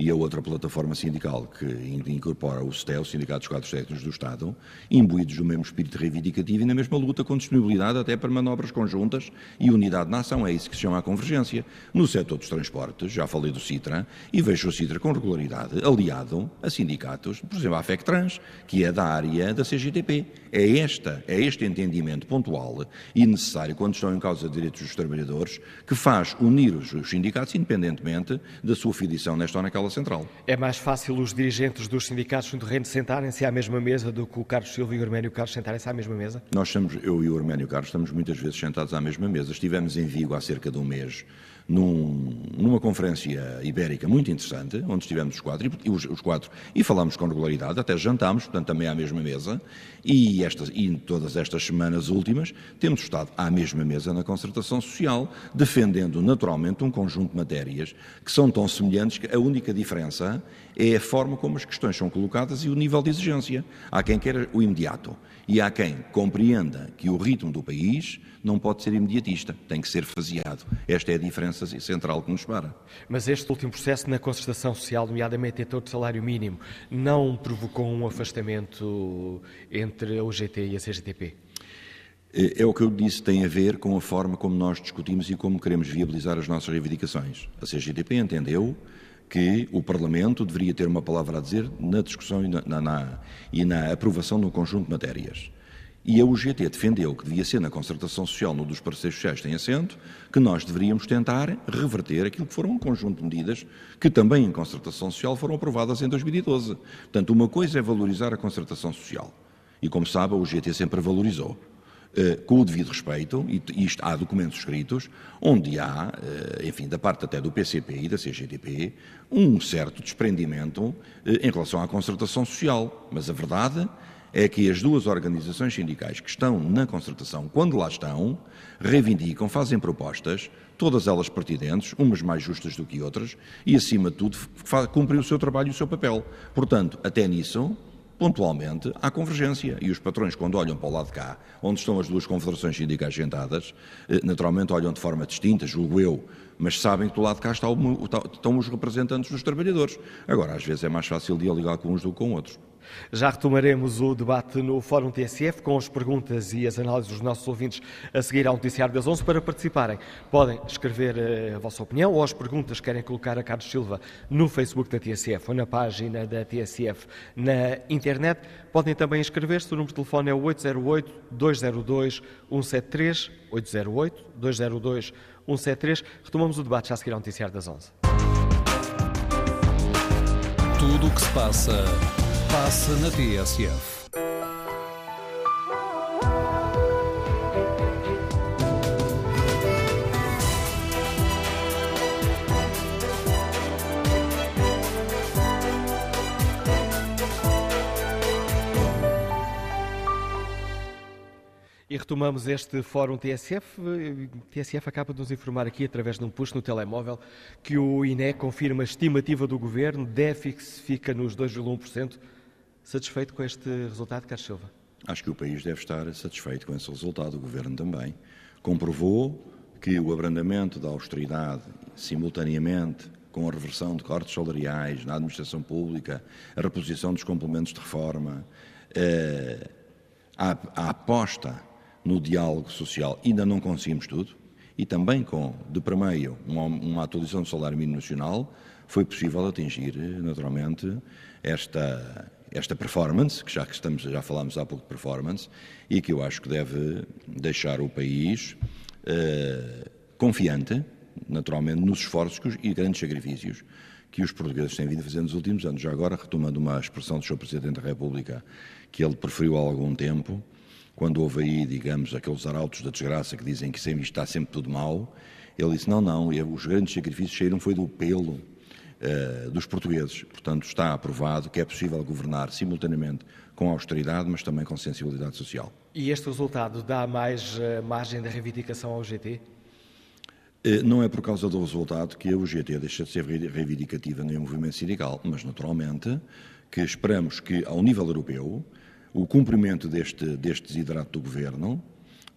e a outra plataforma sindical que incorpora o STEL, o Sindicato dos Quadros Técnicos do Estado, imbuídos do mesmo espírito reivindicativo e na mesma luta com disponibilidade até para manobras conjuntas e unidade na ação. É isso que se chama a convergência. No setor dos transportes, já falei do Citra, e vejo o Citra com regularidade aliado a sindicatos, por exemplo, a FECTRANS, que é da área da CGTP. É, esta, é este entendimento pontual e necessário quando estão em causa direitos dos trabalhadores que faz unir os sindicatos independentemente da sua filiação nesta ou naquela central. É mais fácil os dirigentes dos sindicatos no terreno sentarem-se à mesma mesa do que o Carlos Silva e o Arménio Carlos sentarem-se à mesma mesa? Nós estamos, eu e o Arménio Carlos, estamos muitas vezes sentados à mesma mesa. Estivemos em Vigo há cerca de um mês num, numa conferência ibérica muito interessante, onde estivemos os quatro, e, os, os, quatro, e falámos com regularidade, até jantámos, portanto também à mesma mesa, e, estas, e todas estas semanas últimas temos estado à mesma mesa na concertação social, defendendo naturalmente um conjunto de matérias que são tão semelhantes que a única diferença é a forma como as questões são colocadas e o nível de exigência. Há quem queira o imediato e há quem compreenda que o ritmo do país não pode ser imediatista, tem que ser faseado. Esta é a diferença central que nos para. Mas este último processo na concertação social, nomeadamente em torno do salário mínimo, não provocou um afastamento entre a UGT e a CGTP? É, é o que eu disse, tem a ver com a forma como nós discutimos e como queremos viabilizar as nossas reivindicações. A CGTP entendeu que o Parlamento deveria ter uma palavra a dizer na discussão e na, na, e na aprovação de um conjunto de matérias. E a UGT defendeu que devia ser na concertação social, no dos parceiros sociais tem assento, que nós deveríamos tentar reverter aquilo que foram um conjunto de medidas que também em concertação social foram aprovadas em 2012. Portanto, uma coisa é valorizar a concertação social. E, como sabe, a UGT sempre valorizou. Eh, com o devido respeito, e isto, há documentos escritos, onde há, eh, enfim, da parte até do PCP e da CGTP, um certo desprendimento eh, em relação à concertação social. Mas a verdade é que as duas organizações sindicais que estão na concertação, quando lá estão, reivindicam, fazem propostas, todas elas pertinentes, umas mais justas do que outras, e, acima de tudo, cumprem o seu trabalho e o seu papel. Portanto, até nisso, pontualmente há convergência. E os patrões, quando olham para o lado de cá, onde estão as duas confederações sindicais sentadas, eh, naturalmente olham de forma distinta, julgo eu, mas sabem que do lado de cá estão os representantes dos trabalhadores. Agora, às vezes é mais fácil dialogar com uns do que com outros. Já retomaremos o debate no Fórum TSF com as perguntas e as análises dos nossos ouvintes a seguir ao Noticiário das 11. Para participarem, podem escrever eh, a vossa opinião ou as perguntas que querem colocar a Carlos Silva no Facebook da TSF ou na página da TSF na internet. Podem também inscrever-se. O número de telefone é 808-202-173. 808-202-173. Retomamos o debate já a seguir ao Noticiário das 11. Tudo o que se passa Passa na TSF. E retomamos este Fórum TSF. TSF acaba de nos informar aqui, através de um push no telemóvel, que o INE confirma a estimativa do Governo, déficit fica nos 2,1%. Satisfeito com este resultado, Carlos Silva? Acho que o país deve estar satisfeito com esse resultado, o Governo também. Comprovou que o abrandamento da austeridade, simultaneamente com a reversão de cortes salariais na administração pública, a reposição dos complementos de reforma, eh, a, a aposta no diálogo social ainda não conseguimos tudo, e também com, de primeiro, uma, uma atualização do salário mínimo nacional, foi possível atingir, naturalmente, esta, esta performance, que já que estamos, já falámos há pouco de performance, e que eu acho que deve deixar o país uh, confiante, naturalmente, nos esforços e grandes sacrifícios que os portugueses têm vindo a fazer nos últimos anos. Já agora, retomando uma expressão do Sr. Presidente da República, que ele preferiu há algum tempo, quando houve aí, digamos, aqueles arautos da desgraça que dizem que sempre está sempre tudo mal, ele disse, não, não, os grandes sacrifícios saíram foi do pelo uh, dos portugueses. Portanto, está aprovado que é possível governar simultaneamente com austeridade, mas também com sensibilidade social. E este resultado dá mais uh, margem de reivindicação ao GT? Eh, não é por causa do resultado que a UGT deixa de ser reivindicativa nem o movimento sindical, mas naturalmente que esperamos que, ao nível europeu, o cumprimento deste, deste desidrato do Governo,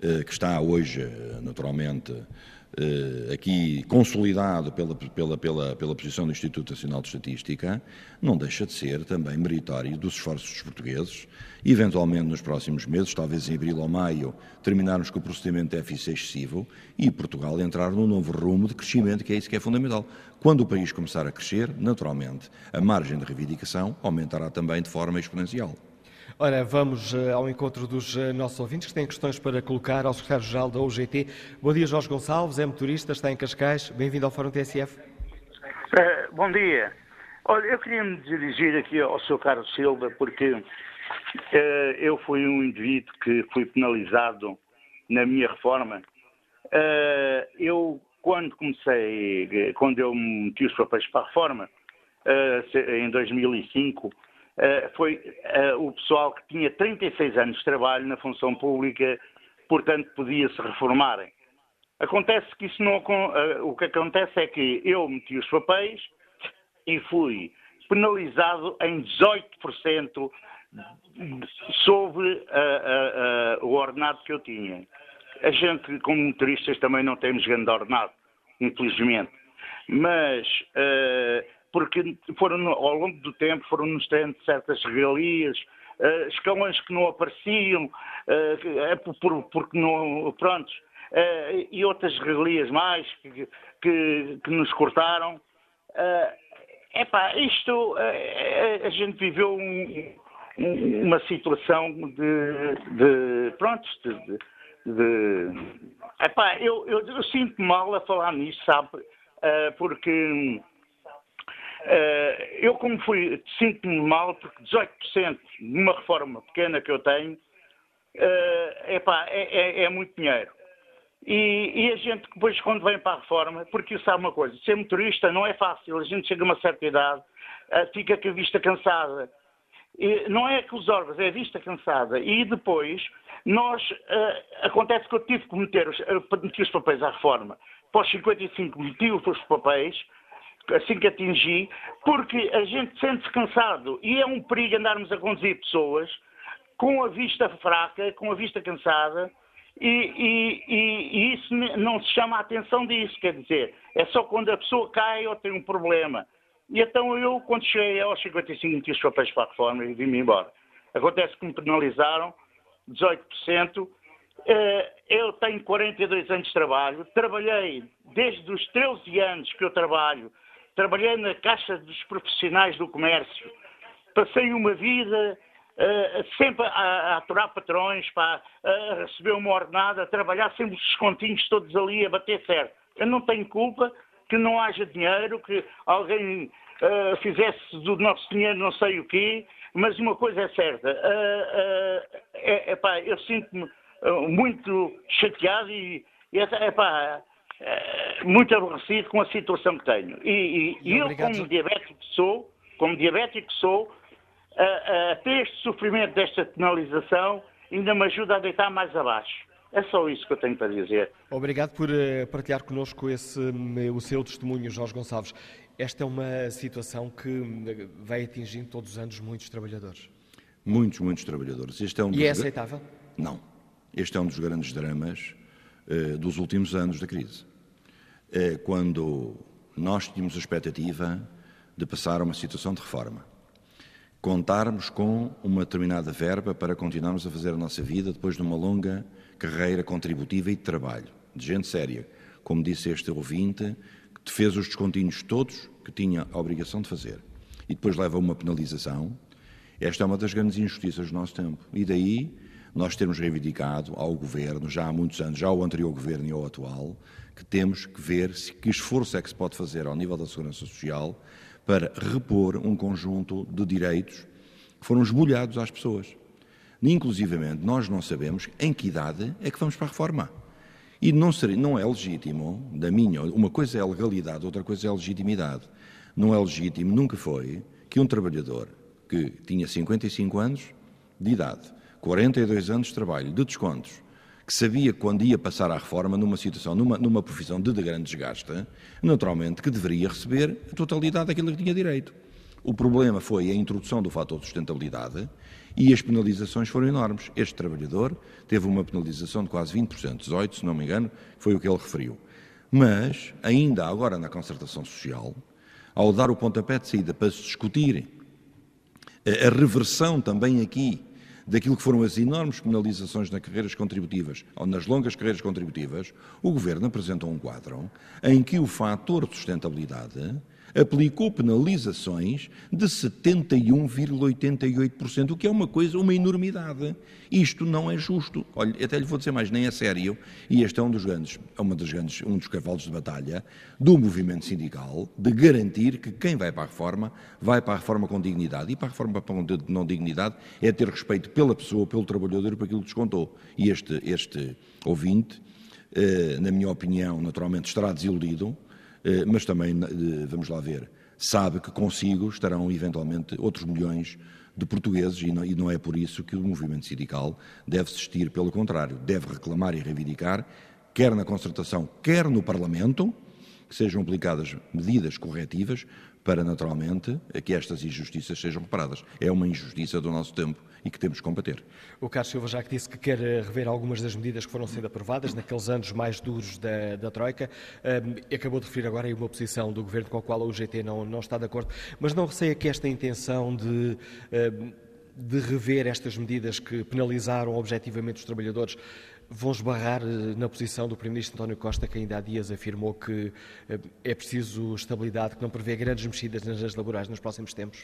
eh, que está hoje, eh, naturalmente, eh, aqui consolidado pela, pela, pela, pela posição do Instituto Nacional de Estatística, não deixa de ser também meritório dos esforços dos portugueses, eventualmente nos próximos meses, talvez em abril ou maio, terminarmos com o procedimento de déficit excessivo e Portugal entrar num novo rumo de crescimento, que é isso que é fundamental. Quando o país começar a crescer, naturalmente, a margem de reivindicação aumentará também de forma exponencial. Ora, vamos uh, ao encontro dos uh, nossos ouvintes que têm questões para colocar ao secretário-geral da UGT. Bom dia, Jorge Gonçalves, é motorista, está em Cascais. Bem-vindo ao Fórum TSF. Uh, eh, bom dia. Olha, eu queria me dirigir aqui ao Sr. Carlos Silva porque eu fui um indivíduo que fui penalizado na minha reforma. eu, quando comecei, quando eu meti os papéis para a reforma, em 2005, eh, foi uh, o pessoal que tinha 36 anos de trabalho na função pública, portanto podia-se reformarem. Acontece que isso não. Uh, o que acontece é que eu meti os papéis e fui penalizado em 18% sobre o ordenado que eu tinha. A gente, como motoristas, também não temos grande ordenado, infelizmente. Mas porque foram, ao longo do tempo foram-nos tendo certas regalias, uh, escalões que não apareciam, uh, por, porque não, pronto, uh, e outras regalias mais que, que, que nos cortaram. Uh, epá, isto, a gente viveu um, um, uma situação de, de pronto, de, de, epá, eu, eu, eu sinto mal a falar nisso, sabe, porque eu, como fui, sinto-me mal, porque 18% de uma reforma pequena que eu tenho, uh, epá, é, é, é, muito dinheiro. E, e, a gente depois, quando vem para a reforma, porque sabe uma coisa, ser motorista não é fácil, a gente chega a uma certa idade, uh, fica com a vista cansada. E não é que os órgãos, é a vista cansada. E depois, nós, acontece que eu tive que meter os, meter os papéis à reforma. Pós 55 meti os papéis, assim que atingi, porque a gente sente-se cansado e é um perigo andarmos a conduzir pessoas com a vista fraca, com a vista cansada, e, e, e, isso não se chama a atenção disso, quer dizer, é só quando a pessoa cai ou tem um problema. E então eu, quando cheguei aos 55, meti os papéis para a reforma e vim-me embora. Acontece que me penalizaram 18%. Eh, eu tenho 42 anos de trabalho, trabalhei desde os 13 anos que eu trabalho, trabalhei na Caixa dos Profissionais do Comércio, passei uma vida uh, sempre a, a aturar patrões, pá, a receber uma ordenada, a trabalhar sempre os descontinhos todos ali a bater certo. Eu não tenho culpa que não haja dinheiro, que alguém uh, fizesse do nosso dinheiro não sei o quê, mas uma coisa é certa, uh, é, é, pá, eu sinto-me muito chateado e, e é, pá, muito aborrecido com a situação que tenho. E, e, e eu, como diabético sou, como diabético sou, até este sofrimento desta penalização ainda me ajuda a deitar mais abaixo. É só isso que eu tenho para dizer. Obrigado por partilhar connosco esse, o seu testemunho, Jorge Gonçalves. Esta é uma situação que vai atingindo todos os anos muitos trabalhadores. Muitos, muitos trabalhadores. Este é um e é aceitável? Não. Este é um dos grandes dramas uh, dos últimos anos da crise. Uh, quando nós tínhamos a expectativa de passar a uma situação de reforma contarmos com uma determinada verba para continuarmos a fazer a nossa vida depois de uma longa carreira contributiva e de trabalho, de gente séria, como disse este ouvinte, que fez os descontinhos todos que tinha a obrigação de fazer e depois leva a uma penalização. Esta é uma das grandes injustiças do nosso tempo. E daí nós termos reivindicado ao Governo, já há muitos anos, já ao anterior Governo e ao atual, que temos que ver que esforço é que se pode fazer ao nível da Segurança Social para repor um conjunto de direitos que foram esbulhados às pessoas. Inclusivamente, nós não sabemos em que idade é que vamos para a reforma. E não, seria, não é legítimo, da minha, uma coisa é legalidade, outra coisa é legitimidade. Não é legítimo, nunca foi, que um trabalhador que tinha 55 anos de idade, 42 anos de trabalho, de descontos, que sabia quando ia passar à reforma numa situação, numa, numa profissão de grande desgaste, naturalmente que deveria receber a totalidade daquilo que tinha direito. O problema foi a introdução do fator de sustentabilidade e as penalizações foram enormes. Este trabalhador teve uma penalização de quase 20%, 18%, se não me engano, foi o que ele referiu. Mas, ainda agora na concertação social, ao dar o pontapé de saída para se discutir a reversão também aqui daquilo que foram as enormes penalizações nas carreiras contributivas ou nas longas carreiras contributivas, o Governo apresentou um quadro em que o fator de sustentabilidade aplicou penalizações de 71,88%, o que é uma coisa, uma enormidade. Isto não é justo. Olha, até lhe vou dizer mais, nem é sério, e este é um dos grandes, é uma das grandes, um dos cavalos de batalha do movimento sindical, de garantir que quem vai para a reforma, vai para a reforma com dignidade. E para a reforma com não dignidade é ter respeito pela pessoa, pelo trabalhador por aquilo que descontou. E este, este ouvinte, eh, na minha opinião, naturalmente estará desiludido, mas também, eh, vamos lá ver, sabe que consigo estarão eventualmente outros milhões de portugueses e não, e não é por isso que o movimento sindical deve existir, pelo contrário, deve reclamar e reivindicar, quer na concertação, quer no Parlamento, que sejam aplicadas medidas corretivas para, naturalmente, que estas injustiças sejam reparadas. É uma injustiça do nosso tempo e que temos que combater. O Carlos Silva já que disse que quer eh, rever algumas das medidas que foram sendo aprovadas naqueles anos mais duros da, da Troika. Um, acabou de referir agora aí uma posição do Governo com a qual a UGT não, não está de acordo, mas não receia que esta intenção de... Um, de rever estas medidas que penalizaram objetivamente os trabalhadores vão esbarrar eh, na posição do Primeiro-Ministro António Costa, que ainda há dias afirmou que é preciso estabilidade, que não prevê grandes mexidas nas leis laborais nos próximos tempos?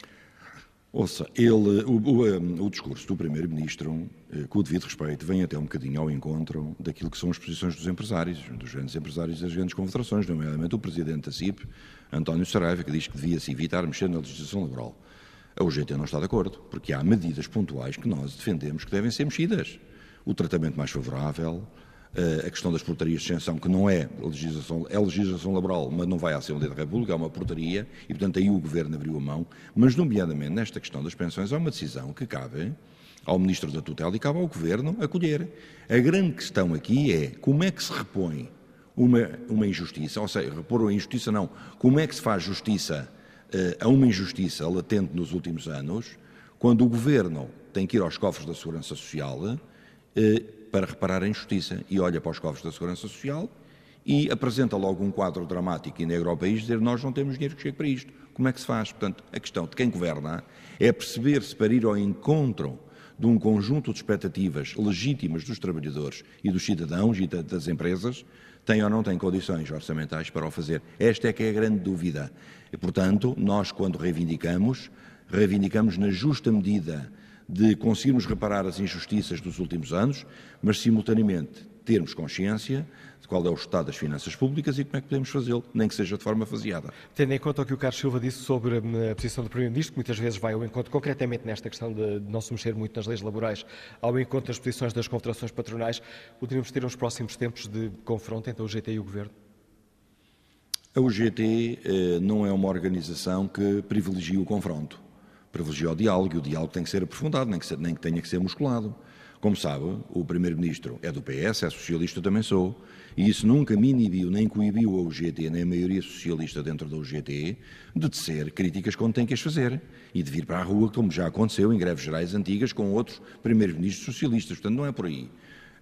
Ouça, ele, o, o, o discurso do Primeiro-Ministro, eh, com o devido respeito, vem até um bocadinho ao encontro daquilo que são as posições dos empresários, dos grandes empresários e das grandes confederações, nomeadamente o Presidente da CIP, António Saraiva, que diz que devia-se evitar mexer na legislação laboral. A UGT não está de acordo, porque há medidas pontuais que nós defendemos que devem ser mexidas. O tratamento mais favorável, a questão das portarias de extensão, que não é legislação, é legislação laboral, mas não vai à Assembleia da República, é uma portaria, e portanto aí o Governo abriu a mão, mas nomeadamente nesta questão das pensões, há uma decisão que cabe ao Ministro da Tutela e cabe ao Governo acolher. A grande questão aqui é como é que se repõe uma, uma injustiça, ou seja, repor uma injustiça não, como é que se faz justiça uh, a uma injustiça latente nos últimos anos, quando o Governo tem que ir aos cofres da Segurança Social para reparar a injustiça e olha para os cofres da Segurança Social e apresenta logo um quadro dramático e negro ao país, dizer nós não temos dinheiro que chegue para isto. Como é que se faz? Portanto, a questão de quem governa é perceber-se para ir ao encontro de um conjunto de expectativas legítimas dos trabalhadores e dos cidadãos e das empresas, tem ou não tem condições orçamentais para o fazer. Esta é que é a grande dúvida. E, portanto, nós, quando reivindicamos, reivindicamos na justa medida de conseguirmos reparar as injustiças dos últimos anos, mas simultaneamente termos consciência de qual é o estado das finanças públicas e como é que podemos fazê-lo, nem que seja de forma faseada. Tendo em conta o que o Carlos Silva disse sobre hum, a posição do Primeiro-Ministro, que muitas vezes vai ao encontro, concretamente nesta questão de não se mexer muito nas leis laborais, ao encontro das posições das confederações patronais, poderíamos ter uns próximos tempos de confronto entre o GT e o Governo? A UGT eh, não é uma organização que privilegia o confronto, privilegia o diálogo, e o diálogo tem que ser aprofundado, nem que, nem que tenha que ser musculado. Como sabe, o Primeiro-Ministro é do PS, é socialista, também sou, e isso nunca me inibiu nem coibiu a UGT, nem a maioria socialista dentro da UGT, de tecer críticas quando tem que as fazer e de vir para a rua, como já aconteceu em greves gerais antigas com outros Primeiros-Ministros socialistas. Portanto, não é por aí.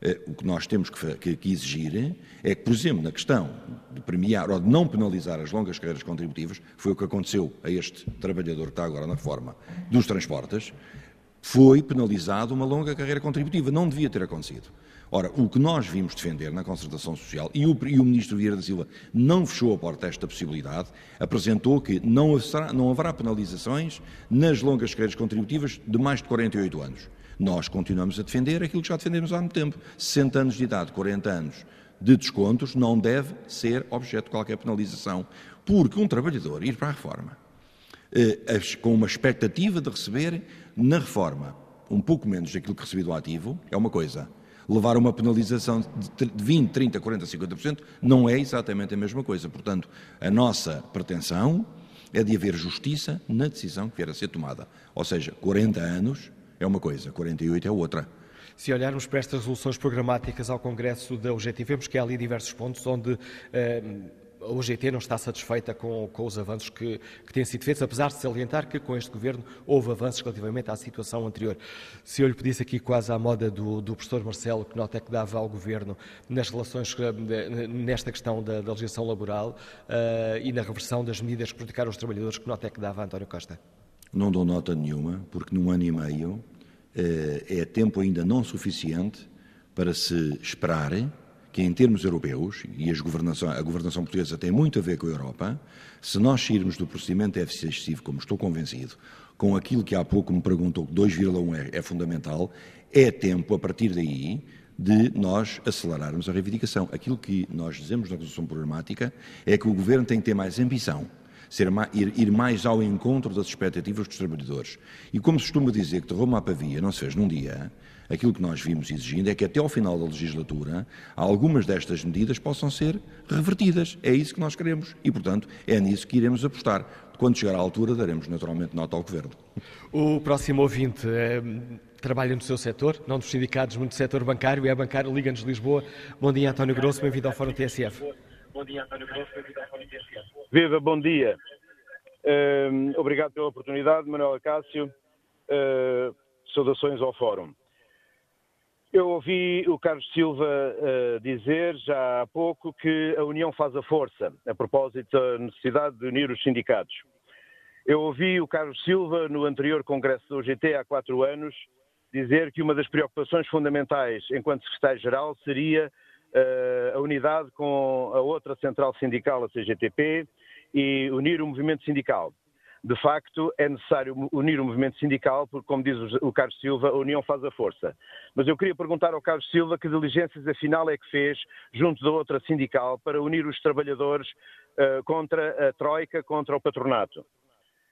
Eh, o que nós temos que, exigir é que, por exemplo, na questão de premiar ou de não penalizar as longas carreiras contributivas, foi o que aconteceu a este trabalhador que está agora na reforma dos transportes, foi penalizado uma longa carreira contributiva. Não devia ter acontecido. Ora, o que nós vimos defender na concertação social, e o, e o Ministro Vieira da Silva não fechou a porta a esta possibilidade, apresentou que não, haverá, não haverá penalizações nas longas carreiras contributivas de mais de 48 anos. Nós continuamos a defender aquilo que já defendemos há muito tempo. 60 anos de idade, 40 anos de descontos, não deve ser objeto de qualquer penalização, porque um trabalhador ir para a reforma eh, com uma expectativa de receber na reforma um pouco menos daquilo que recebi do ativo é uma coisa levar uma penalização de 20, 30, 40, 50% não é exatamente a mesma coisa. Portanto, a nossa pretensão é de haver justiça na decisão que vier a ser tomada. Ou seja, 40 anos é uma coisa, 48 é outra. Se olharmos para estas resoluções programáticas ao Congresso da UGT, vemos que há ali diversos pontos onde eh, a UGT não está satisfeita com, com os avanços que, que, têm sido feitos, apesar de salientar que com este governo houve avanços relativamente à situação anterior. Se eu lhe pedisse aqui quase à moda do, do professor Marcelo, que nota é que dava ao governo nas relações, eh, nesta questão da, da legislação laboral uh, e na reversão das medidas que prejudicaram os trabalhadores, que nota é que dava a António Costa? Não dou nota nenhuma, porque num ano e meio uh, é tempo ainda não suficiente para se esperar que em termos europeus, e governação, a governação portuguesa tem muito a ver com a Europa, se nós sairmos do procedimento de déficit excessivo, como estou convencido, com aquilo que há pouco me perguntou, que 2,1 é, é fundamental, é tempo, a partir daí, de nós acelerarmos a reivindicação. Aquilo que nós dizemos na resolução programática é que o Governo tem que ter mais ambição, ser ir, ir, mais ao encontro das expectativas dos trabalhadores. E como se costuma dizer que de Roma à Pavia não se fez num dia, aquilo que nós vimos exigindo é que até ao final da legislatura algumas destas medidas possam ser revertidas. É isso que nós queremos e, portanto, é nisso que iremos apostar. Quando chegar à altura, daremos naturalmente nota ao Governo. O próximo ouvinte é, trabalha no seu setor, não dos sindicatos, muito do setor bancário, é bancário Liga-nos Lisboa. Bom dia, António Grosso, bem-vindo ao Fórum TSF. Bom dia, António Grosso. Viva, bom dia. Uh, obrigado pela oportunidade, Manuel Cássio. Uh, saudações ao Fórum. Eu ouvi o Carlos Silva uh, dizer já há pouco que a união faz a força, a propósito da necessidade de unir os sindicatos. Eu ouvi o Carlos Silva no anterior congresso do UGT há quatro anos dizer que uma das preocupações fundamentais enquanto secretário-geral seria a unidade com a outra central sindical, a CGTP, e unir o movimento sindical de facto, é necessário unir o movimento sindical, porque, como diz o Carlos Silva, a união faz a força. Mas eu queria perguntar ao Carlos Silva que diligências afinal é que fez, junto da outra sindical, para unir os trabalhadores uh, contra a Troika, contra o patronato.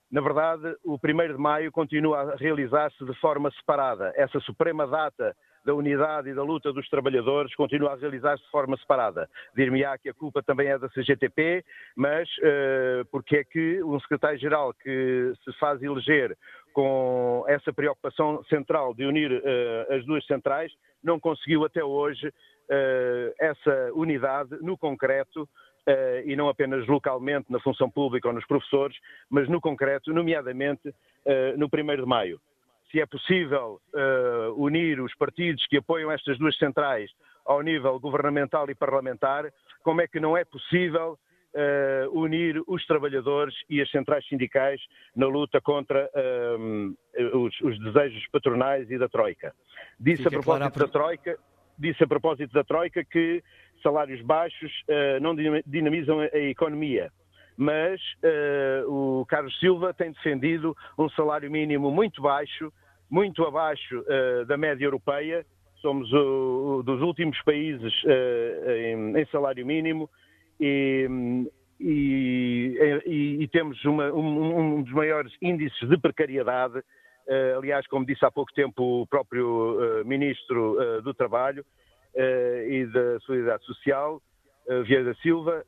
Na verdade, o 1 de maio continua a realizar-se de forma separada. Essa suprema data da unidade e da luta dos trabalhadores continua a realizar-se de forma separada. Dir-me-á que a culpa também é da CGTP, mas uh, porque é que um secretário-geral que se faz eleger com essa preocupação central de unir uh, as duas centrais não conseguiu até hoje uh, essa unidade no concreto Uh, e não apenas localmente na função pública ou nos professores, mas no concreto, nomeadamente uh, no 1 de maio. Se é possível uh, unir os partidos que apoiam estas duas centrais ao nível governamental e parlamentar, como é que não é possível uh, unir os trabalhadores e as centrais sindicais na luta contra uh, os, os, desejos patronais e da Troika. Disse Fica a propósito claro. da Troika, disse a propósito da Troika que salários baixos uh, não dinamizam a economia. Mas o Carlos Silva tem defendido um salário mínimo muito baixo, muito abaixo da média europeia. Somos o, o dos últimos países em, em salário mínimo e, e, e, e temos uma, um, um, dos maiores índices de precariedade. Uh, aliás, como disse há pouco tempo o próprio uh, Ministro uh, do Trabalho e da Solidariedade Social, Vieira da Silva,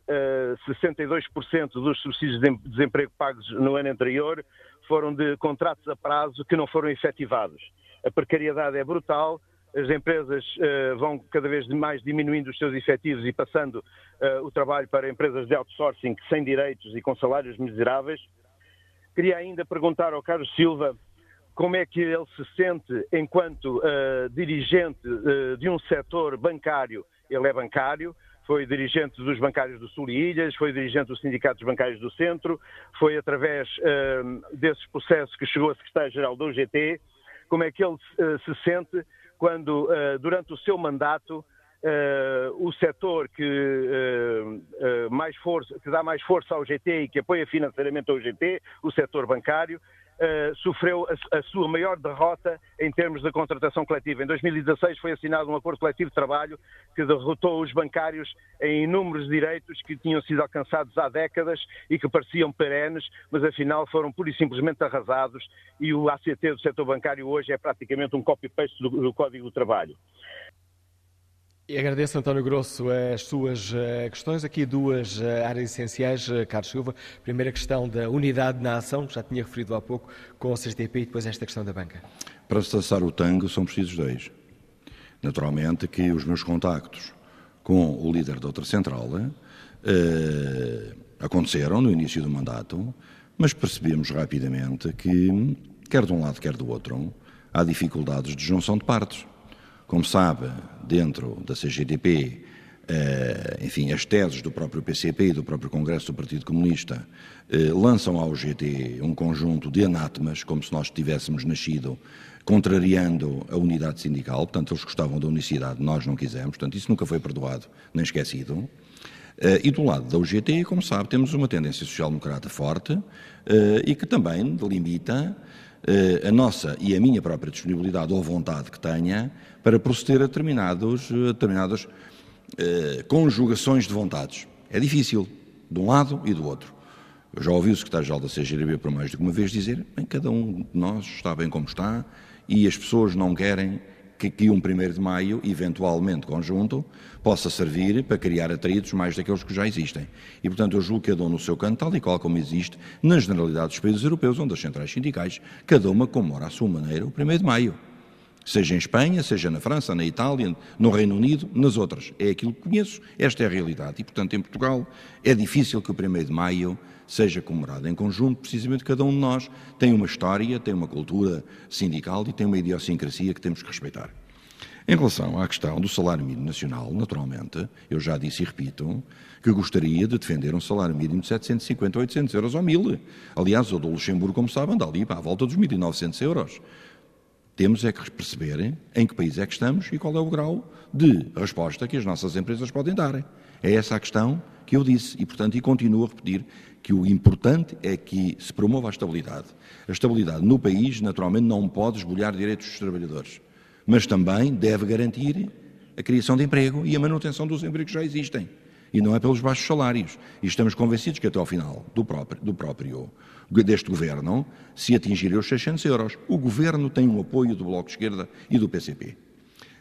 62% dos subsídios de desemprego pagos no ano anterior foram de contratos a prazo que não foram efetivados. A precariedade é brutal, as empresas uh, vão cada vez mais diminuindo os seus efetivos e passando o trabalho para empresas de outsourcing sem direitos e com salários miseráveis. Queria ainda perguntar ao Carlos Silva como é que ele se sente enquanto uh, dirigente de um setor bancário. Ele é bancário, foi dirigente dos bancários do Sul e Ilhas, foi dirigente dos sindicatos bancários do Centro, foi através desses processos que chegou a secretário-geral do UGT. Como é que ele se sente quando, uh, durante o seu mandato, uh, o setor que, uh, mais força, que dá mais força ao GT e que apoia financeiramente ao GT, o setor bancário, Uh, sofreu a, a, sua maior derrota em termos de contratação coletiva. Em 2016 foi assinado um acordo coletivo de trabalho que derrotou os bancários em inúmeros direitos que tinham sido alcançados há décadas e que pareciam perenes, mas afinal foram pura e simplesmente arrasados e o ACT do setor bancário hoje é praticamente um copy-paste do, do Código do Trabalho. E agradeço, António Grosso, as suas eh, questões. Aqui duas eh, áreas essenciais, eh, Carlos Silva. Primeira questão da unidade na ação, que já tinha referido há pouco, com o CGTP, e depois esta questão da banca. Para se traçar o tango são precisos dois. Naturalmente que os meus contactos com o líder da outra central eh, aconteceram no início do mandato, mas percebemos rapidamente que, quer de um lado, quer do outro, há dificuldades de junção de partes. Como sabe, dentro da CGTP, eh, enfim, as teses do próprio PCP e do próprio Congresso do Partido Comunista eh, lançam ao GT um conjunto de anátemas, como se nós tivéssemos nascido contrariando a unidade sindical, portanto, eles gostavam da unicidade, nós não quisemos, portanto, isso nunca foi perdoado nem esquecido. Eh, e do lado da UGT, como sabe, temos uma tendência social-democrata forte e que também delimita a nossa e a minha própria disponibilidade ou vontade que tenha para proceder a determinados, a determinadas eh, conjugações de vontades. É difícil, de um lado e do outro. Eu já ouvi o secretário-geral da CGRB por mais que uma vez dizer bem, cada um de nós está bem como está e as pessoas não querem que, que um 1 de maio, eventualmente conjunto, possa servir para criar atritos mais daqueles que já existem. E, portanto, eu julgo que cada um no seu canto, tal e qual como existe na generalidade dos países europeus, onde as centrais sindicais, cada uma comemora à sua maneira o 1 de maio. Seja em Espanha, seja na França, na Itália, no Reino Unido, nas outras. É aquilo que conheço, esta é a realidade. E, portanto, em Portugal é difícil que o 1 de maio seja comemorado em conjunto, precisamente cada um de nós tem uma história, tem uma cultura sindical e tem uma idiosincrasia que temos que respeitar. Em relação à questão do salário mínimo nacional, naturalmente, eu já disse e repito que gostaria de defender um salário mínimo de 750 a 800 euros ou 1000. Aliás, o do Luxemburgo, como sabem, anda ali à volta dos 1.900 euros. Temos é que perceber em que país é que estamos e qual é o grau de resposta que as nossas empresas podem dar. É essa a questão que eu disse e, portanto, e continuo a repetir que o importante é que se promova a estabilidade. A estabilidade no país, naturalmente, não pode esbolhar direitos dos trabalhadores, mas também deve garantir a criação de emprego e a manutenção dos empregos que já existem. E não é pelos baixos salários. E estamos convencidos que até ao final do próprio, do próprio deste governo se atingirem os 600 euros. O governo tem um apoio do Bloco de Esquerda e do PCP.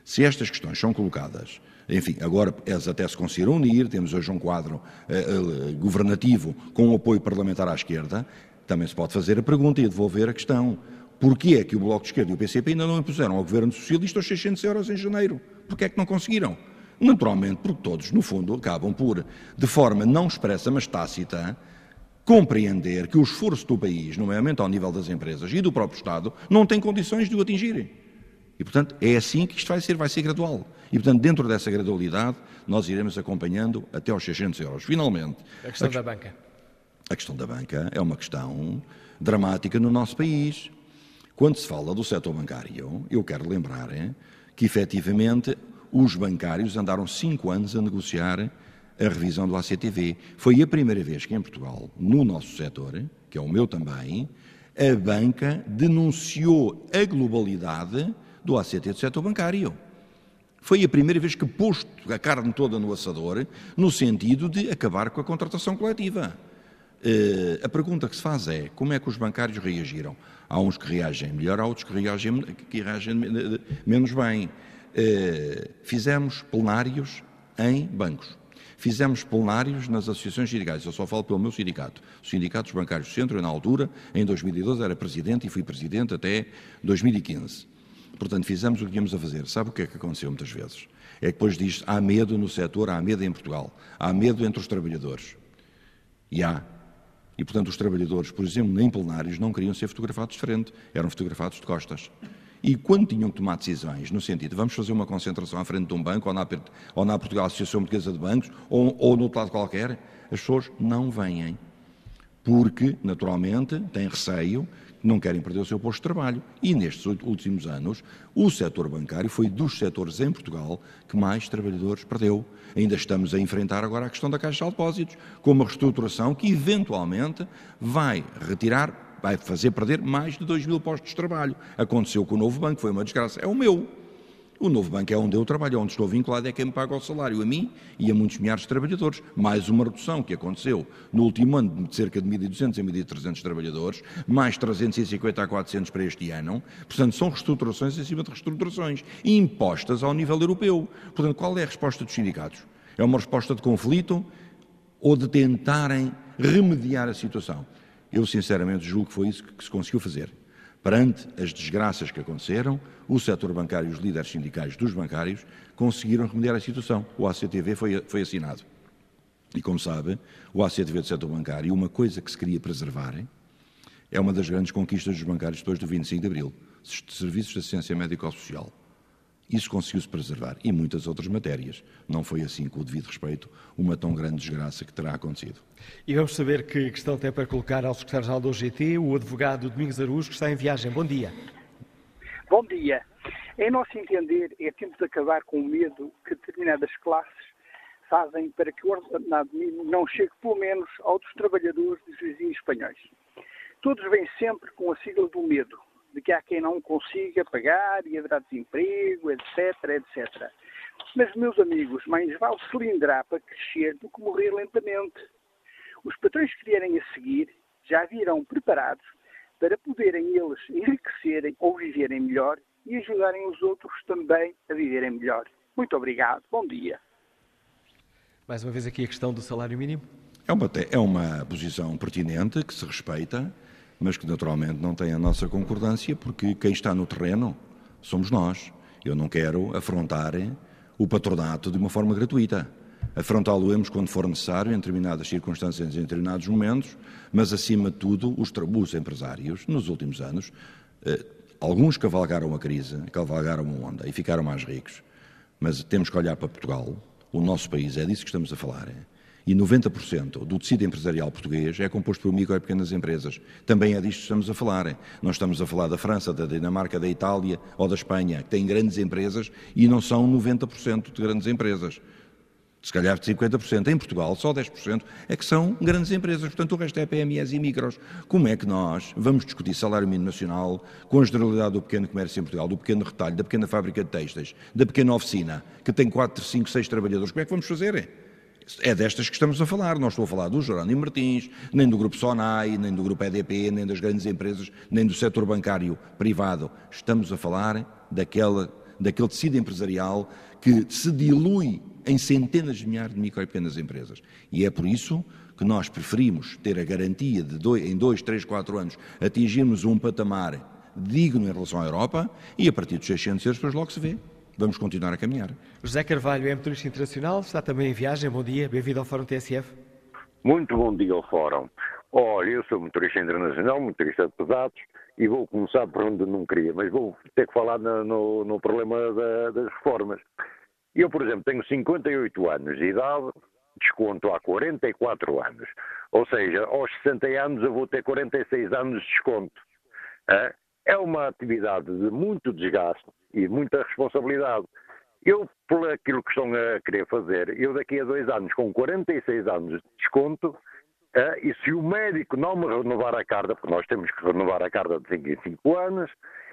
Se estas questões são colocadas enfim, agora eles até se conseguiram unir, temos hoje um quadro eh, eh, governativo com apoio parlamentar à esquerda, também se pode fazer a pergunta e devolver a questão. Porquê é que o Bloco de Esquerda e o PCP ainda não impuseram ao Governo Socialista os 600 euros em janeiro? Porquê é que não conseguiram? Naturalmente, porque todos, no fundo, acabam por, de forma não expressa, mas tácita, compreender que o esforço do país, nomeadamente ao nível das empresas e do próprio Estado, não tem condições de o atingirem. E, portanto, é assim que isto vai ser, vai ser gradual. E, portanto, dentro dessa gradualidade, nós iremos acompanhando até aos 600 euros. Finalmente. A questão a, da banca. A questão da banca é uma questão dramática no nosso país. Quando se fala do setor bancário, eu quero lembrar que, efetivamente, os bancários andaram cinco anos a negociar a revisão do ACTV. Foi a primeira vez que em Portugal, no nosso setor, que é o meu também, a banca denunciou a globalidade do ACT do setor bancário. Foi a primeira vez que pôs a carne toda no assador, no sentido de acabar com a contratação coletiva. Uh, a pergunta que se faz é como é que os bancários reagiram? Há uns que reagem melhor, há outros que reagem, que reagem menos bem. Uh, fizemos plenários em bancos. Fizemos plenários nas associações sindicais. Eu só falo pelo meu sindicato. O Sindicato dos Bancários do Centro, na altura, em 2012, era presidente e fui presidente até 2015. Portanto, fizemos o que tínhamos a fazer. Sabe o que é que aconteceu muitas vezes? É que depois diz há medo no setor, há medo em Portugal, há medo entre os trabalhadores. E há. E, portanto, os trabalhadores, por exemplo, em plenários, não queriam ser fotografados de frente, eram fotografados de costas. E quando tinham que tomar decisões, no sentido, vamos fazer uma concentração à frente de um banco, ou na, ou na Portugal Associação Portuguesa de Bancos, ou, ou no outro lado qualquer, as pessoas não vêm. Porque, naturalmente, têm receio não querem perder o seu posto de trabalho. E nestes últimos anos, o setor bancário foi dos setores em Portugal que mais trabalhadores perdeu. Ainda estamos a enfrentar agora a questão da Caixa de Depósitos, com uma reestruturação que eventualmente vai retirar, vai fazer perder mais de 2 mil postos de trabalho. Aconteceu com o novo banco, foi uma desgraça. É o meu. O novo banco é onde eu trabalho, onde estou vinculado, é quem me paga o salário, a mim e a muitos milhares de trabalhadores. Mais uma redução que aconteceu no último ano de cerca de 1.200 a 1.300 trabalhadores, mais 350 a 400 para este ano. Portanto, são reestruturações em cima de reestruturações impostas ao nível europeu. Portanto, qual é a resposta dos sindicatos? É uma resposta de conflito ou de tentarem remediar a situação? Eu, sinceramente, julgo que foi isso que se conseguiu fazer. Perante as desgraças que aconteceram, o setor bancário e os líderes sindicais dos bancários conseguiram remediar a situação. O ACTV foi, foi assinado. E, como sabe, o ACTV do setor bancário, uma coisa que se queria preservar, é uma das grandes conquistas dos bancários depois do 25 de Abril, serviços de assistência médico-social. Isso conseguiu-se preservar. E muitas outras matérias. Não foi assim, com o devido respeito, uma tão grande desgraça que terá acontecido. E vamos saber que questão tem para colocar ao secretário-geral do OGT, o advogado Domingos Araújo, que está em viagem. Bom dia. Bom dia. Em nosso entender, é tempo de acabar com o medo que determinadas classes fazem para que o ordenado mínimo não chegue, pelo menos, aos trabalhadores dos vizinhos espanhóis. Todos vêm sempre com a sigla do medo de que há quem não consiga pagar e haverá desemprego, etc, etc. Mas, meus amigos, mais vale cilindrar para crescer do que morrer lentamente. Os patrões que vierem a seguir já virão preparados para poderem eles enriquecerem ou viverem melhor e ajudarem os outros também a viverem melhor. Muito obrigado. Bom dia. Mais uma vez aqui a questão do salário mínimo. É uma, é uma posição pertinente que se respeita mas que naturalmente não tem a nossa concordância, porque quem está no terreno somos nós. Eu não quero afrontar o patronato de uma forma gratuita. Afrontá-lo-emos quando for necessário, em determinadas circunstâncias, em determinados momentos, mas acima de tudo, os, os empresários, nos últimos anos, eh, alguns cavalgaram a crise, cavalgaram a onda e ficaram mais ricos. Mas temos que olhar para Portugal, o nosso país, é disso que estamos a falar. E 90% do tecido empresarial português é composto por micro e pequenas empresas. Também é disto que estamos a falar. Nós estamos a falar da França, da Dinamarca, da Itália ou da Espanha, que têm grandes empresas e não são 90% de grandes empresas. Se calhar 50%. Em Portugal, só 10% é que são grandes empresas. Portanto, o resto é PMEs e micros. Como é que nós vamos discutir salário mínimo nacional com a generalidade do pequeno comércio em Portugal, do pequeno retalho, da pequena fábrica de textas, da pequena oficina, que tem 4, 5, 6 trabalhadores? Como é que vamos fazer? É destas que estamos a falar. Não estou a falar do Jerónimo Martins, nem do Grupo Sonai, nem do Grupo EDP, nem das grandes empresas, nem do setor bancário privado. Estamos a falar daquela, daquele tecido empresarial que se dilui em centenas de milhares de micro e pequenas empresas. E é por isso que nós preferimos ter a garantia de dois, em dois, três, quatro anos atingirmos um patamar digno em relação à Europa e a partir dos 600 euros depois logo se vê vamos continuar a caminhar. José Carvalho é motorista internacional, está também em viagem. Bom dia, bem-vindo ao Fórum TSF. Muito bom dia ao Fórum. Olha, eu sou motorista internacional, motorista de pesados, e vou começar por onde não queria, mas vou ter que falar no, no, no problema da, das reformas. Eu, por exemplo, tenho 58 anos de idade, desconto há 44 anos. Ou seja, aos 60 anos eu vou ter 46 anos de desconto. É uma atividade de muito desgaste e muita responsabilidade. Eu, por aquilo que estão a querer fazer, eu daqui a dois anos, com 46 anos de desconto, e se o médico não me renovar a carta, porque nós temos que renovar a carta de 5 em 5 anos,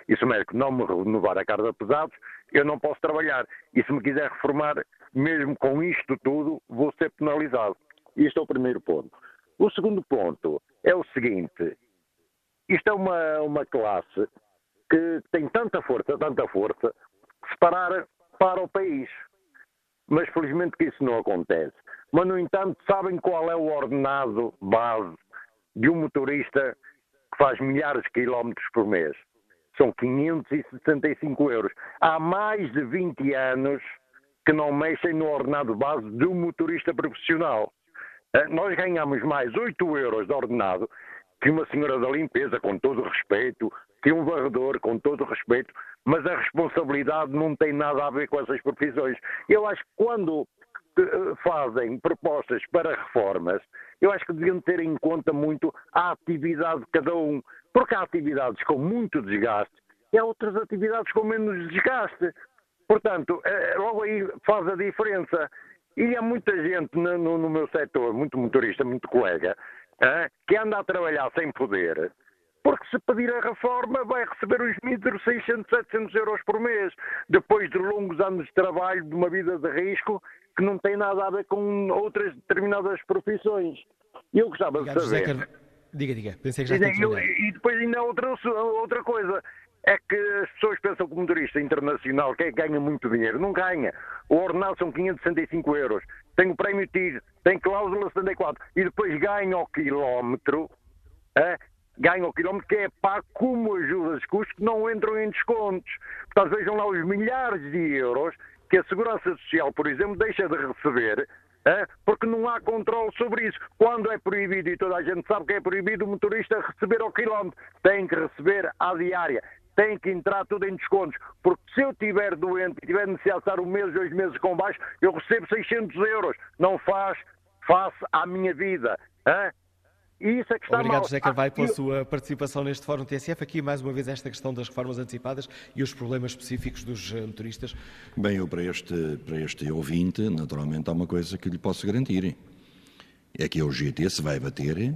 e se o médico não me renovar a carta de pesados, eu não posso trabalhar. E se me quiser reformar, mesmo com isto tudo, vou ser penalizado. Isto é o primeiro ponto. O segundo ponto é o seguinte: isto é uma, uma classe que tem tanta força, tanta força, se parar para o país. Mas felizmente que isso não acontece. Mas, no entanto, sabem qual é o ordenado base de um motorista que faz milhares de quilómetros por mês? São 565 euros. Há mais de 20 anos que não mexem no ordenado base de um motorista profissional. Eh, nós ganhamos mais 8 euros de ordenado que uma senhora da limpeza, com todo o respeito, que um varredor, com todo o respeito, mas a responsabilidade não tem nada a ver com essas profissões. Eu acho que quando eh, fazem propostas para reformas, eu acho que deviam ter em conta muito a atividade de cada um, porque há atividades com muito desgaste e há outras atividades com menos desgaste. Portanto, eh, logo aí faz a diferença. E há muita gente no, no meu setor, muito motorista, muito colega, que anda a trabalhar sem poder, porque se pedir a reforma vai receber os míseros 600, 700 euros por mês, depois de longos anos de trabalho, de uma vida de risco, que não tem nada a ver com outras determinadas profissões. Eu gostava Obrigado, de saber... José Diga, diga, pensei que já tinha E depois ainda outra, outra coisa, é que as pessoas pensam que o motorista internacional que ganha muito dinheiro. Não ganha. O ordenado são 565 euros. Tem o prémio TIR, tem cláusula 74 e depois ganha o quilómetro, é? Ganha o quilómetro que é pago como ajudas de custo que não entram em descontos. Portanto, vejam lá os milhares de euros que a Segurança Social, por exemplo, deixa de receber porque não há controle sobre isso. Quando é proibido, e toda a gente sabe que é proibido o motorista receber ao quilómetro, tem que receber à diária tem que entrar tudo em descontos. Porque se eu estiver doente e tiver necessidade de estar um mês, dois meses com baixo, eu recebo 600 euros. Não faz face à minha vida. Hein? E isso é que está Obrigado, mal. José Carvalho, pela sua participação neste Fórum TSF. Aqui, mais uma vez, esta questão das reformas antecipadas e os problemas específicos dos eh, motoristas. Bem, eu para este, para este ouvinte, naturalmente, há uma coisa que lhe posso garantir. É que a UGT se vai bater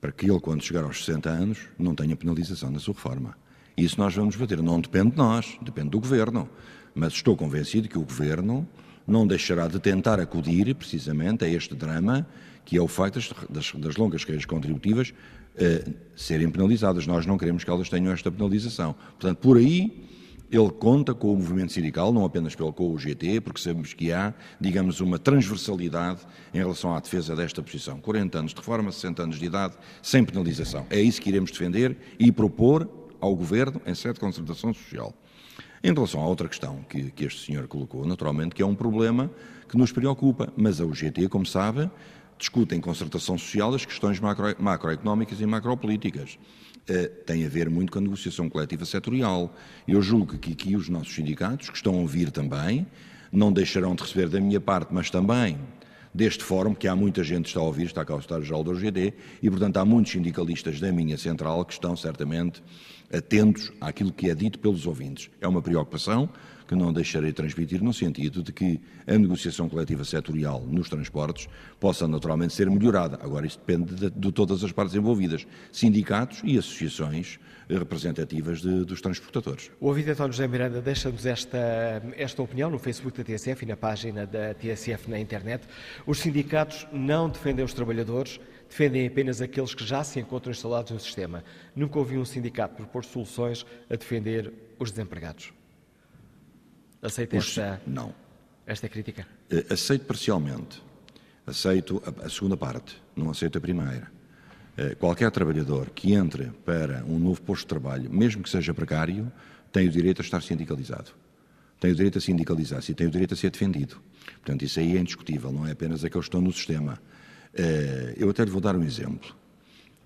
para que ele, quando chegar aos 60 anos, não tenha penalização na sua reforma. Isso nós vamos bater. Não depende de nós, depende do Governo. Mas estou convencido que o Governo não deixará de tentar acudir precisamente a este drama que é o facto das, das longas carreiras contributivas eh, serem penalizadas. Nós não queremos que elas tenham esta penalização. Portanto, por aí ele conta com o movimento sindical, não apenas pelo com o GT, porque sabemos que há, digamos, uma transversalidade em relação à defesa desta posição. 40 anos de reforma, 60 anos de idade, sem penalização. É isso que iremos defender e propor ao Governo em sede de concertação social. Em relação à outra questão que, que, este senhor colocou, naturalmente que é um problema que nos preocupa, mas a UGT, como sabe, discute em concertação social as questões macro, macroeconómicas e macropolíticas. Uh, tem a ver muito com a negociação coletiva setorial. Eu julgo que aqui os nossos sindicatos, que estão a ouvir também, não deixarão de receber da minha parte, mas também deste fórum, que há muita gente que está a ouvir, está cá o Estado-Geral da OGD, e, portanto, há muitos sindicalistas da minha central que estão certamente atentos àquilo que é dito pelos ouvintes. É uma preocupação que não deixarei de transmitir no sentido de que a negociação coletiva setorial nos transportes possa naturalmente ser melhorada. Agora, isso depende de, de todas as partes envolvidas, sindicatos e associações representativas de, dos transportadores. O ouvinte António José Miranda deixa-nos esta, esta opinião no Facebook da TSF e na página da TSF na internet. Os sindicatos não defendem os trabalhadores, defendem apenas aqueles que já se encontram instalados no sistema. Nunca ouvi um sindicato propor soluções a defender os desempregados. Aceita os... esta, não. esta crítica? Eh, aceito parcialmente. Aceito a, a segunda parte, não aceito a primeira. Eh, qualquer trabalhador que entre para um novo posto de trabalho, mesmo que seja precário, tem o direito a estar sindicalizado. Tem o direito a sindicalizar-se e tem o direito a ser defendido. Portanto, isso aí é indiscutível, não é apenas aqueles que estão no sistema. Eh, eu até lhe vou dar um exemplo.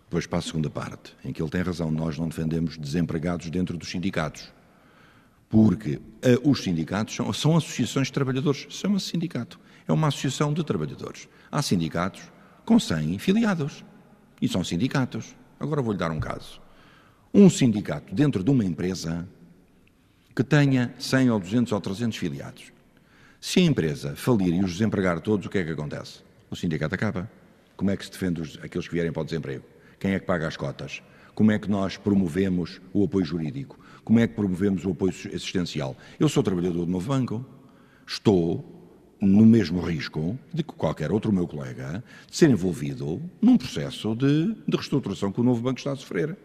Depois para a segunda parte, em que ele tem razão, nós não defendemos desempregados dentro dos sindicatos. Porque uh, os sindicatos são, são associações de trabalhadores, chama-se sindicato. É uma associação de trabalhadores. Há sindicatos com 100 filiados. E são sindicatos. Agora vou-lhe dar um caso. Um sindicato dentro de uma empresa que tenha 100 ou 200 ou 300 filiados. Se a empresa falir e os desempregar todos, o que é que acontece? O sindicato acaba. Como é que se defende os, aqueles que vierem para o desemprego? Quem é que paga as cotas? Como é que nós promovemos o apoio jurídico? Como é que promovemos o apoio assistencial? Eu sou trabalhador do novo banco. Estou no mesmo risco de que qualquer outro meu colega de ser envolvido num processo de, de reestruturação que o novo banco está a sofrer.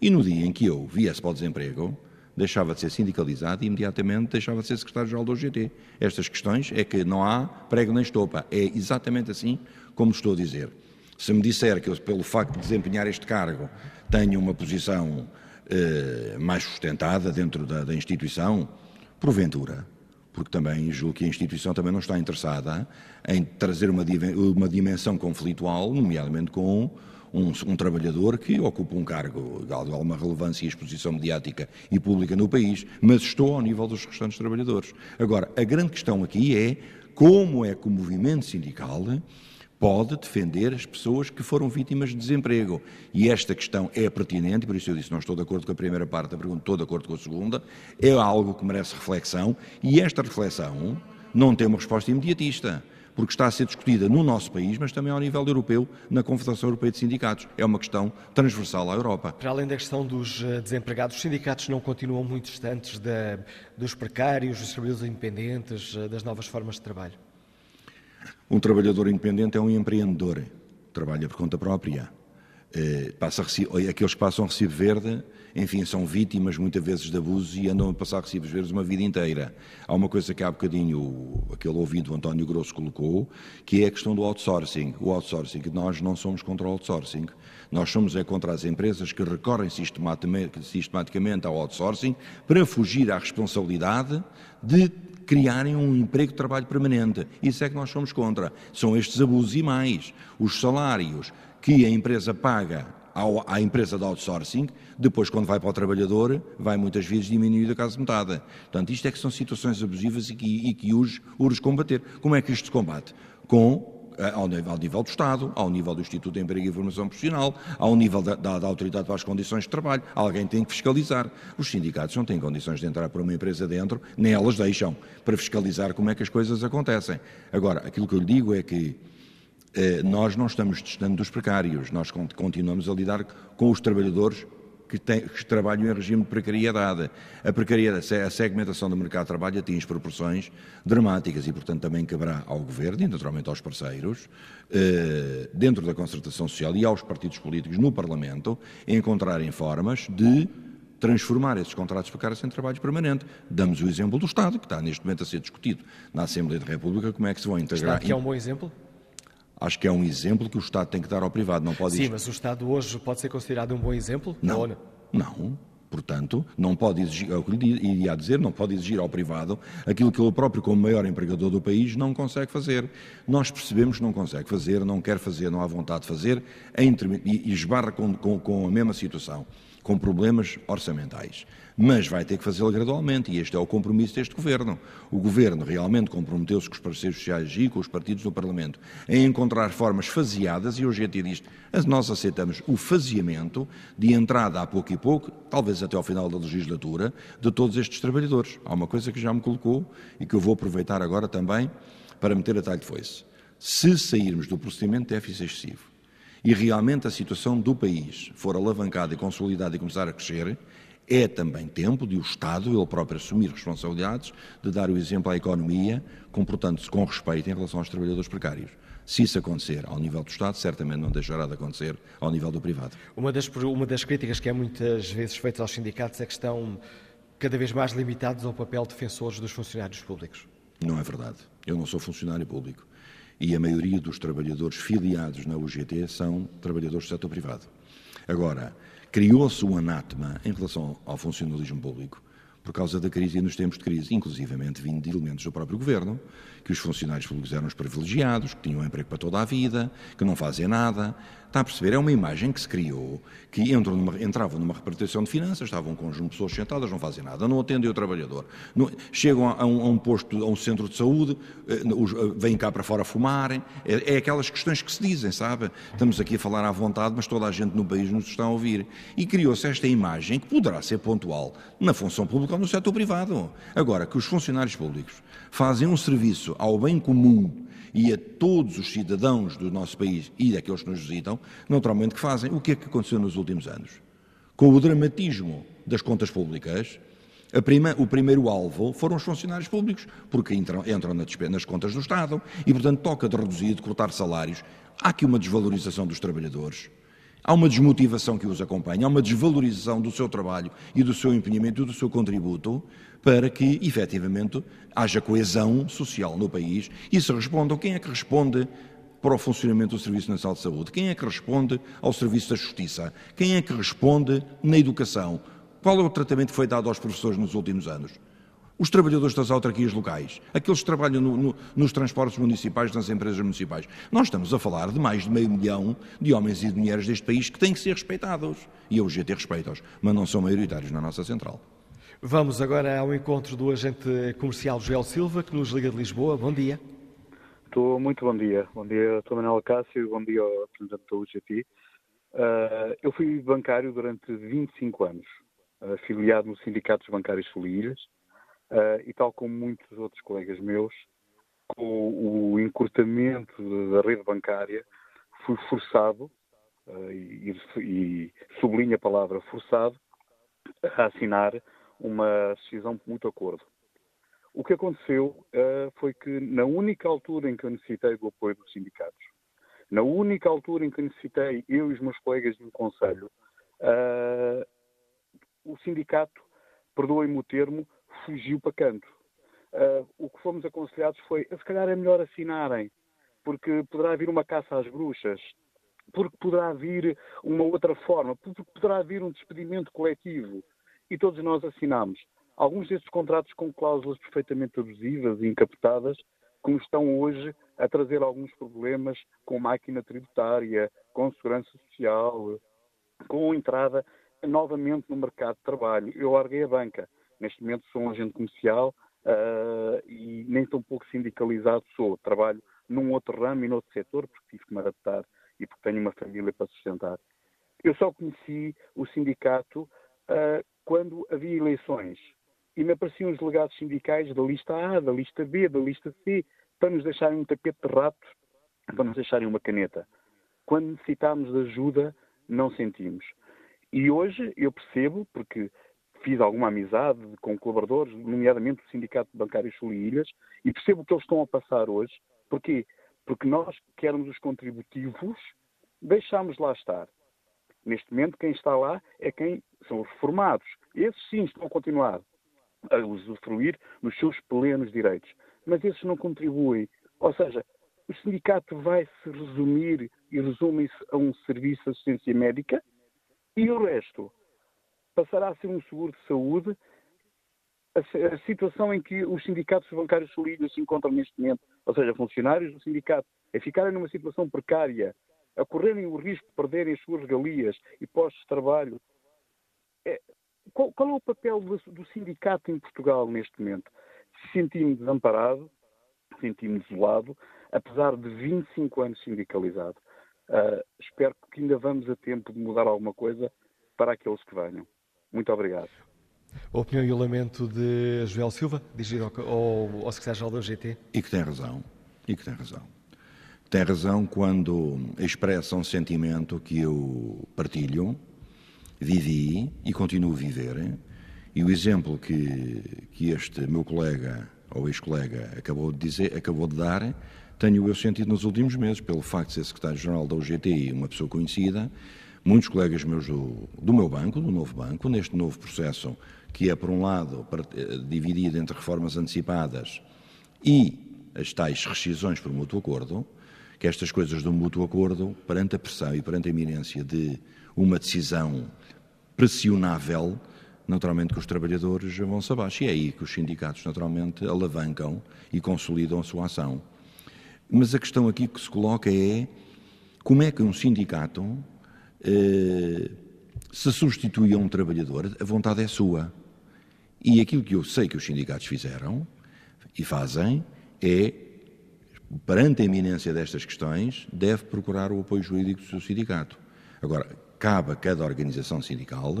E no dia em que eu viesse para o desemprego, deixava de ser sindicalizado e imediatamente deixava de ser secretário-geral do OGT. Estas questões é que não há prego nem estopa. É exatamente assim como estou a dizer. Se me disser que eu, pelo facto de desempenhar este cargo, tenho uma posição eh, mais sustentada dentro da, da instituição, porventura, porque também julgo que a instituição também não está interessada em trazer uma, uma dimensão conflitual, nomeadamente com um, um, trabalhador que ocupa um cargo de alguma relevância e exposição mediática e pública no país, mas estou ao nível dos restantes trabalhadores. Agora, a grande questão aqui é como é que o movimento sindical pode defender as pessoas que foram vítimas de desemprego. E esta questão é pertinente, por isso eu disse, não estou de acordo com a primeira parte da pergunta, estou de acordo com a segunda, é algo que merece reflexão, e esta reflexão não tem uma resposta imediatista, porque está a ser discutida no nosso país, mas também ao nível europeu, na Confederação Europeia de Sindicatos. É uma questão transversal à Europa. Para além da questão dos eh, desempregados, os sindicatos não continuam muito distantes dos precários, dos trabalhadores independentes, eh, das novas formas de trabalho? Um trabalhador independente é um empreendedor, trabalha por conta própria. Eh, passa aqueles que passam recibo verde, enfim, são vítimas muitas vezes de abusos e andam a passar recibos verdes uma vida inteira. Há uma coisa que há bocadinho aquele ouvido António Grosso colocou, que é a questão do outsourcing. O outsourcing, nós não somos contra o outsourcing. Nós somos é contra as empresas que recorrem sistematicamente ao outsourcing para fugir à responsabilidade de criarem um emprego de trabalho permanente. Isso é que nós somos contra. São estes abusos e mais. Os salários que a empresa paga à empresa de outsourcing, depois, quando vai para o trabalhador, vai muitas vezes diminuir a casa metade. Portanto, isto é que são situações abusivas e que, e que urge, urge combater. Como é que isto se combate? Com ao nível, ao nível, do Estado, ao nível do Instituto de Emprego e Formação Profissional, ao nível da, da, da, Autoridade para as Condições de Trabalho. Alguém tem que fiscalizar. Os sindicatos não têm condições de entrar para uma empresa dentro, nem elas deixam, para fiscalizar como é que as coisas acontecem. Agora, aquilo que eu lhe digo é que eh, nós não estamos distante dos precários, nós continuamos a lidar com os trabalhadores que, tem, que, trabalham em regime de precariedade. A precariedade, a segmentação do mercado de trabalho atinge proporções dramáticas e, portanto, também caberá ao Governo e, naturalmente, aos parceiros, eh, dentro da concertação social e aos partidos políticos no Parlamento, encontrarem formas de transformar esses contratos precários em trabalho permanente. Damos o exemplo do Estado, que está neste momento a ser discutido na Assembleia da República, como é que se vão integrar... Estado que é um bom exemplo? Acho que é um exemplo que o Estado tem que dar ao privado, não pode... Sim, mas o Estado hoje pode ser considerado um bom exemplo? Não, não. não. Portanto, não pode exigir, é o que lhe iria dizer, não pode exigir ao privado aquilo que ele próprio, como maior empregador do país, não consegue fazer. Nós percebemos que não consegue fazer, não quer fazer, não há vontade de fazer, e esbarra com, com, com a mesma situação, com problemas orçamentais mas vai ter que fazê-lo gradualmente e este é o compromisso deste Governo. O Governo realmente comprometeu-se com os parceiros sociais e com os partidos do Parlamento em encontrar formas faseadas e hoje é diz nós aceitamos o faseamento de entrada a pouco e pouco, talvez até ao final da legislatura, de todos estes trabalhadores. Há uma coisa que já me colocou e que eu vou aproveitar agora também para meter a talho de foice. Se sairmos do procedimento de déficit excessivo e realmente a situação do país for alavancada e consolidada e começar a crescer, é também tempo de o Estado, ele próprio, assumir responsabilidades, de dar o exemplo à economia, comportando-se com respeito em relação aos trabalhadores precários. Se isso acontecer ao nível do Estado, certamente não deixará de acontecer ao nível do privado. Uma das, uma das críticas que é muitas vezes feita aos sindicatos é que estão cada vez mais limitados ao papel de defensores dos funcionários públicos. Não é verdade. Eu não sou funcionário público. E a maioria dos trabalhadores filiados na UGT são trabalhadores do setor privado. Agora, criou-se um anátema em relação ao funcionalismo público, por causa da crise e nos tempos de crise, inclusivamente vindo de elementos do próprio governo, que os funcionários públicos eram os privilegiados, que tinham emprego para toda a vida, que não fazem nada. Está a perceber? É uma imagem que se criou, que entram numa, entravam numa repartição de finanças, estavam um conjunto de pessoas sentadas, não fazem nada, não atendem o trabalhador. Não, chegam a um, a um, posto, a um centro de saúde, eh, os, eh, vêm cá para fora fumarem. É, é, aquelas questões que se dizem, sabe? Estamos aqui a falar à vontade, mas toda a gente no país nos está a ouvir. E criou-se esta imagem que poderá ser pontual na função pública ou no setor privado. Agora, que os funcionários públicos fazem um serviço ao bem comum e a todos os cidadãos do nosso país e daqueles que nos visitam, naturalmente que fazem. O que é que aconteceu nos últimos anos? Com o dramatismo das contas públicas, Prima, o primeiro alvo foram os funcionários públicos, porque entram, entram nas contas do Estado e, portanto, toca de reduzir, de cortar salários. Há aqui uma desvalorização dos trabalhadores. Há uma desmotivação que os acompanha, há uma desvalorização do seu trabalho e do seu empenhamento e do seu contributo para que, efetivamente, haja coesão social no país e se respondam quem é que responde para o funcionamento do Serviço Nacional de Saúde, quem é que responde ao Serviço da Justiça, quem é que responde na educação, qual é o tratamento que foi dado aos professores nos últimos anos. Os trabalhadores das autarquias locais, aqueles que trabalham no, no, nos transportes municipais, nas empresas municipais. Nós estamos a falar de mais de meio milhão de homens e de mulheres deste país que têm que ser respeitados. E a UGT respeita-os, mas não são maioritários na nossa central. Vamos agora ao encontro do agente comercial Joel Silva, que nos liga de Lisboa. Bom dia. Estou muito bom dia. Bom dia, Sr. Manuel Cássio, bom dia ao representante da UGT. Uh, eu fui bancário durante 25 anos, afiliado no Sindicato dos Bancários Folilhas, uh, e tal como muitos outros colegas meus, com o encurtamento da rede bancária, fui forçado, uh, e, e sublinho a palavra forçado, a assinar uma decisão de mútuo acordo. O que aconteceu uh, foi que, na única altura em que eu necessitei do apoio dos sindicatos, na única altura em que necessitei, eu e os meus colegas de um conselho, uh, o sindicato, perdoem-me o termo, fugiu para canto. Uh, o que fomos aconselhados foi, se calhar é melhor assinarem, porque poderá vir uma caça às bruxas, porque poderá vir uma outra forma, porque poderá vir um despedimento coletivo e todos nós assinámos. Alguns desses contratos com cláusulas perfeitamente abusivas e encapotadas, que estão hoje a trazer alguns problemas com máquina tributária, com segurança social, com entrada novamente no mercado de trabalho. Eu larguei a banca. Neste momento sou um agente comercial uh, e nem tão pouco sindicalizado sou. Trabalho num outro ramo e noutro setor porque tive que me adaptar e porque tenho uma família para sustentar. Eu só conheci o sindicato uh, quando havia eleições e me apareciam os delegados sindicais da lista A, da lista B, da lista C, para nos deixarem um tapete de rato, para nos deixarem uma caneta. Quando necessitámos de ajuda, não sentimos. E hoje eu percebo, porque fiz alguma amizade com colaboradores, nomeadamente do Sindicato de Bancários e Ilhas, e percebo o que eles estão a passar hoje. Porquê? Porque nós, que éramos os contributivos, deixámos lá estar. Neste momento, quem está lá é quem são os reformados. Esses sim estão a continuar a usufruir dos seus plenos direitos. Mas esses não contribuem. Ou seja, o sindicato vai se resumir e resume-se a um serviço de assistência médica e o resto passará a ser um seguro de saúde. A, a situação em que os sindicatos bancários solidários se encontram neste momento, ou seja, funcionários do sindicato, é ficarem numa situação precária a correrem o risco de perderem as suas regalias e postos de trabalho. É, qual, qual, é o papel do, do, sindicato em Portugal neste momento? Senti-me desamparado, senti-me isolado, apesar de 25 anos sindicalizado. Uh, espero que ainda vamos a tempo de mudar alguma coisa para aqueles que venham. Muito obrigado. A opinião e o lamento de Joel Silva, dirigido ao, ao, ao secretário-geral da UGT. E que tem razão. E que tem razão. Tem razão quando expressa um sentimento que eu partilho, vivi e continuo a viver. E o exemplo que, que este meu colega ou ex-colega acabou de dizer, acabou de dar, tenho eu sentido nos últimos meses, pelo facto de ser secretário-geral da UGT uma pessoa conhecida, muitos colegas meus do, do, meu banco, do novo banco, neste novo processo, que é, por um lado, eh, dividido entre reformas antecipadas e as tais rescisões por mútuo acordo, que estas coisas do mútuo acordo, perante a pressão e perante a iminência de uma decisão pressionável, naturalmente que os trabalhadores vão-se abaixo. E é aí que os sindicatos, naturalmente, alavancam e consolidam a sua ação. Mas a questão aqui que se coloca é como é que um sindicato eh, se substitui a um trabalhador, a vontade é sua. E aquilo que eu sei que os sindicatos fizeram e fazem é, perante a iminência destas questões, deve procurar o apoio jurídico do seu sindicato. Agora, cabe a cada organização sindical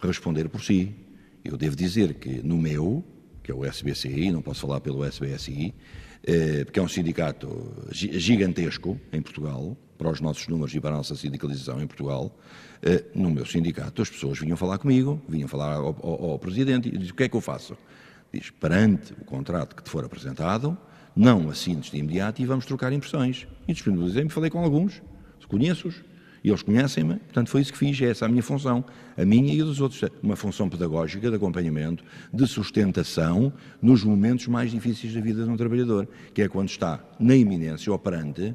responder por si. Eu devo dizer que no meu, que é o SBCI, não posso falar pelo SBSI, eh, porque é um sindicato gigantesco em Portugal, para os nossos números e para a nossa sindicalização em Portugal, eh, no meu sindicato as pessoas vinham falar comigo, vinham falar ao, ao, ao Presidente e diz o que é que eu faço? Diz, perante o contrato que te for apresentado, não assines de imediato e vamos trocar impressões. E disponibilizei-me, falei com alguns, conheço-os, e eles conhecem-me, portanto foi isso que fiz, é essa a minha função, a minha e a dos outros. Uma função pedagógica, de acompanhamento, de sustentação nos momentos mais difíceis da vida de um trabalhador, que é quando está na iminência ou perante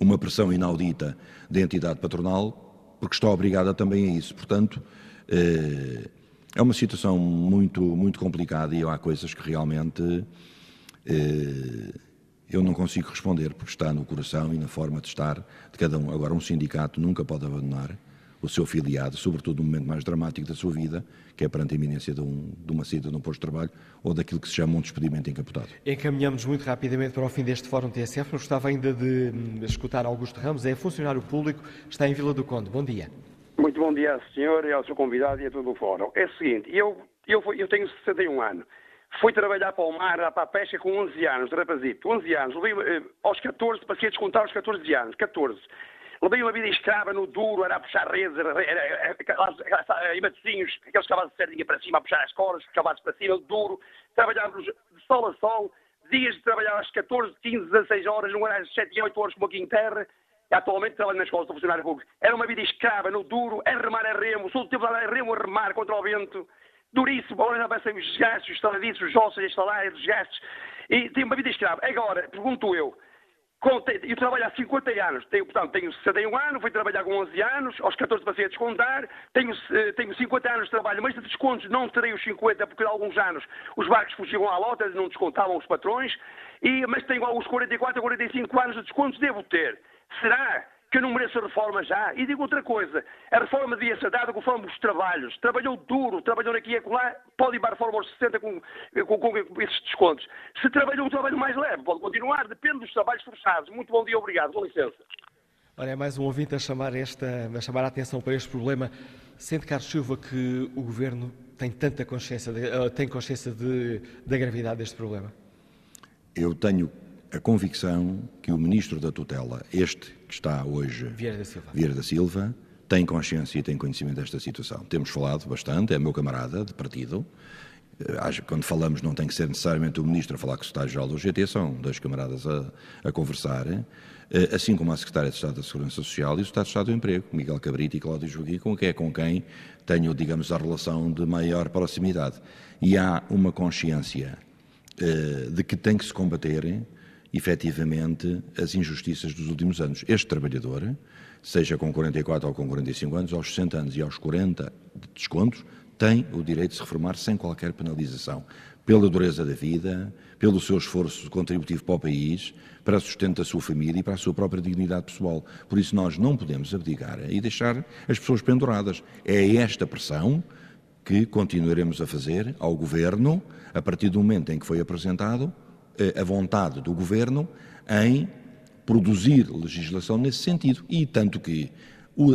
uma pressão inaudita da entidade patronal, porque está obrigada também a isso. Portanto, eh, é uma situação muito, muito complicada e há coisas que realmente eu não consigo responder, porque está no coração e na forma de estar de cada um. Agora, um sindicato nunca pode abandonar o seu filiado, sobretudo no momento mais dramático da sua vida, que é perante a iminência de, um, de uma saída de um posto de trabalho ou daquilo que se chama um despedimento encapotado. Encaminhamos muito rapidamente para o fim deste Fórum TSF, mas gostava ainda de, de escutar Augusto Ramos, é funcionário público, está em Vila do Conde. Bom dia. Muito bom dia, senhor, e ao seu convidado e a todo o Fórum. É o seguinte, eu, eu, eu tenho 61 anos. Fui trabalhar para o mar, para a pesca com 11 anos, de rapazito. 11 anos. Levei, eh, aos 14, passei a descontar aos 14 anos. 14. Levei uma vida escrava no duro, era a puxar redes, era, era, era, em Matosinhos, aqueles cavalos de sardinha para cima, a puxar as cordas, cavalos para cima, duro. Trabalhávamos de sol a sol, dias de trabalhar às 14, 15, 16 horas, não era às 7 e 8 horas como aqui em terra. Atualmente trabalho na escola de funcionário público. Era uma vida escrava, no duro, a remar a remo, sou do tempo a remo a remar contra o vento duríssimo, agora já passei os desgastes, os estaladiços, os ossos, as salários, os desgastes, e tenho uma vida escrava. Agora, pergunto eu, eu trabalho há 50 anos, tenho, portanto, tenho 61 anos, fui trabalhar com 11 anos, aos 14 passei a descontar, tenho, eh, tenho 50 anos de trabalho, mas de descontos não terei os 50, porque há alguns anos os barcos fugiam à lota, não descontavam os patrões, e, mas tenho alguns 44 45 anos de descontos, devo ter. Será que eu não mereço a reforma já. E digo outra coisa, a reforma devia ser dada conforme os trabalhos. Trabalhou duro, trabalhou aqui e acolá, pode ir para a reforma aos 60 com, com, com, esses descontos. Se trabalhou um trabalho mais leve, pode continuar, depende dos trabalhos forçados. Muito bom dia, obrigado, com licença. Olha, é mais um ouvinte a chamar, esta, a chamar a atenção para este problema. Sente, Carlos Silva, que o Governo tem tanta consciência, de, uh, tem consciência de, da gravidade deste problema? Eu tenho a convicção que o Ministro da Tutela, este que está hoje, Vieira da Silva, Vieira da Silva tem consciência e tem conhecimento desta situação. Temos falado bastante, é meu camarada de partido. Eh, quando falamos, não tem que ser necessariamente o Ministro a falar com o Secretário-Geral do GT, são dois camaradas a, a, conversar, eh, assim como a Secretária de Estado da Segurança Social e o Secretário de Estado do Emprego, Miguel Cabrita e Cláudio Joaquim, com quem é com quem tenho, digamos, a relação de maior proximidade. E há uma consciência uh, de que tem que se combater efetivamente as injustiças dos últimos anos. Este trabalhador, seja com 44 ou com 45 anos, aos 60 anos e aos 40 de descontos, tem o direito de se reformar sem qualquer penalização, pela dureza da vida, pelo seu esforço contributivo para o país, para o sustento da sua família e para a sua própria dignidade pessoal. Por isso nós não podemos abdicar e deixar as pessoas penduradas. É esta pressão que continuaremos a fazer ao Governo a partir do momento em que foi apresentado a vontade do Governo em produzir legislação nesse sentido. E tanto que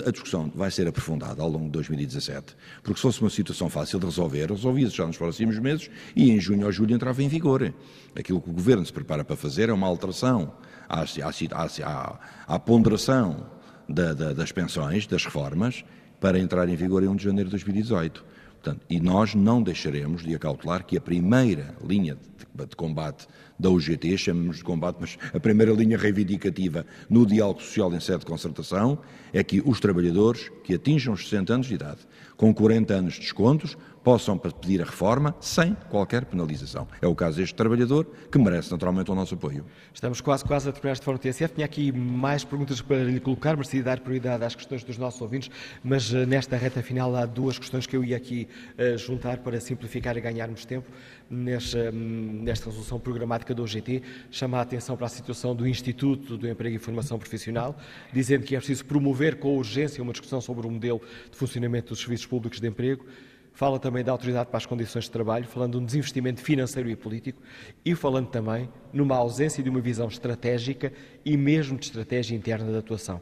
a discussão vai ser aprofundada ao longo de 2017, porque se fosse uma situação fácil de resolver, resolvia-se já nos próximos meses e em junho ou julho entrava em vigor. Aquilo que o Governo se prepara para fazer é uma alteração à, à, à, à ponderação da, da, das pensões, das reformas, para entrar em vigor em 1 de janeiro de 2018. Portanto, e nós não deixaremos de acautelar que a primeira linha de, de combate da UGT, chamamos de combate, mas a primeira linha reivindicativa no diálogo social em sede de concertação é que os trabalhadores que atinjam os 60 anos de idade, com 40 anos de descontos, possam pedir a reforma sem qualquer penalização. É o caso deste trabalhador, que merece naturalmente o nosso apoio. Estamos quase, quase a terminar este Fórum TSF. Tinha aqui mais perguntas para lhe colocar, merecia dar prioridade às questões dos nossos ouvintes, mas eh, nesta reta final há duas questões que eu ia aqui uh, juntar para simplificar e ganharmos tempo. Nesta, hum, nesta resolução programática do OGT, chama a atenção para a situação do Instituto do Emprego e Formação Profissional, dizendo que é preciso promover com urgência uma discussão sobre o modelo de funcionamento dos serviços públicos de emprego Fala também da Autoridade para as Condições de Trabalho, falando de um desinvestimento financeiro e político e falando também numa ausência de uma visão estratégica e mesmo de estratégia interna de atuação.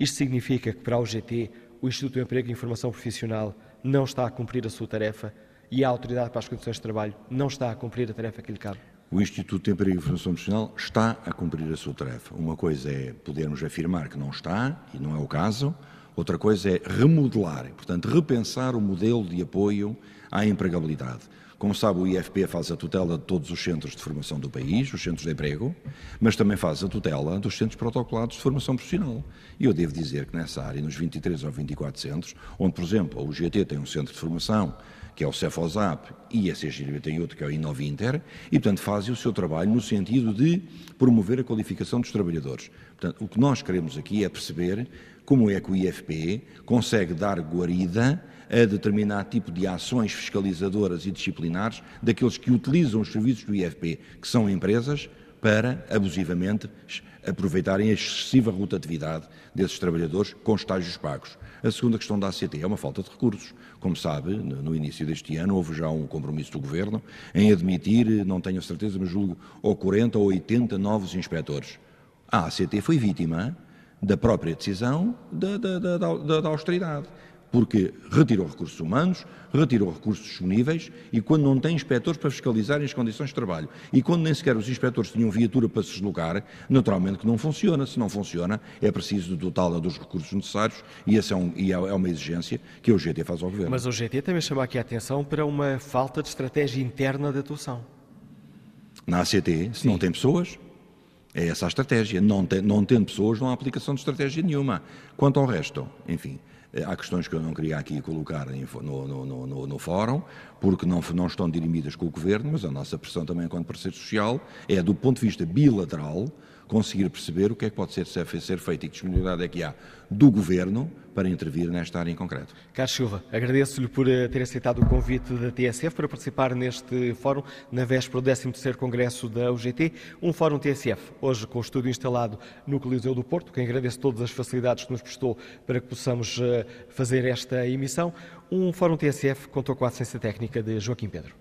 Isto significa que para a UGT, o Instituto do Emprego e Informação Profissional não está a cumprir a sua tarefa e a Autoridade para as Condições de Trabalho não está a cumprir a tarefa que lhe cabe? O Instituto de Emprego e Informação Profissional está a cumprir a sua tarefa. Uma coisa é podermos afirmar que não está, e não é o caso, Outra coisa é remodelar, portanto, repensar o modelo de apoio à empregabilidade. Como sabe, o IFP faz a tutela de todos os centros de formação do país, os centros de emprego, mas também faz a tutela dos centros protocolados de formação profissional. E eu devo dizer que nessa área, nos 23 ou 24 centros, onde, por exemplo, o UGT tem um centro de formação, que é o Cefosap, e a CGB tem outro, que é o Inovinter, e, portanto, fazem o seu trabalho no sentido de promover a qualificação dos trabalhadores. Portanto, o que nós queremos aqui é perceber como é que o IFP consegue dar guarida a determinado tipo de ações fiscalizadoras e disciplinares daqueles que utilizam os serviços do IFP, que são empresas, para abusivamente aproveitarem a excessiva rotatividade desses trabalhadores com estágios pagos. A segunda questão da ACT é uma falta de recursos. Como sabe, no início deste ano houve já um compromisso do Governo em admitir, não tenho certeza, mas julgo, ou 40 ou 80 novos inspectores. A ACT foi vítima da própria decisão da, da, da, da, austeridade. Porque retirou recursos humanos, retirou recursos disponíveis e quando não tem inspectores para fiscalizarem as condições de trabalho e quando nem sequer os inspectores tinham viatura para se deslocar, naturalmente que não funciona. Se não funciona, é preciso dotá-la dos recursos necessários e essa é, um, e é, é uma exigência que o GT faz ao Governo. Mas o GT também chama aqui a atenção para uma falta de estratégia interna de atuação. Na ACT, se Sim. não tem pessoas, é essa a estratégia. Não, tem, não tendo pessoas, não há aplicação de estratégia nenhuma. Quanto ao resto, enfim, eh, há questões que eu não queria aqui colocar no, no, no, no, fórum, porque não, não estão dirimidas com o Governo, mas a nossa pressão também, enquanto parceiro social, é, do ponto de vista bilateral, conseguir perceber o que é que pode ser, ser feito e que disponibilidade é que há do Governo para intervir nesta área em concreto. Carlos Silva, agradeço-lhe por eh, ter aceitado o convite da TSF para participar neste fórum na véspera do 13º Congresso da UGT, um fórum TSF, hoje com o estúdio instalado no Coliseu do Porto, que agradeço todas as facilidades que nos prestou para que possamos eh, fazer esta emissão. Um fórum TSF contou com a assistência técnica de Joaquim Pedro.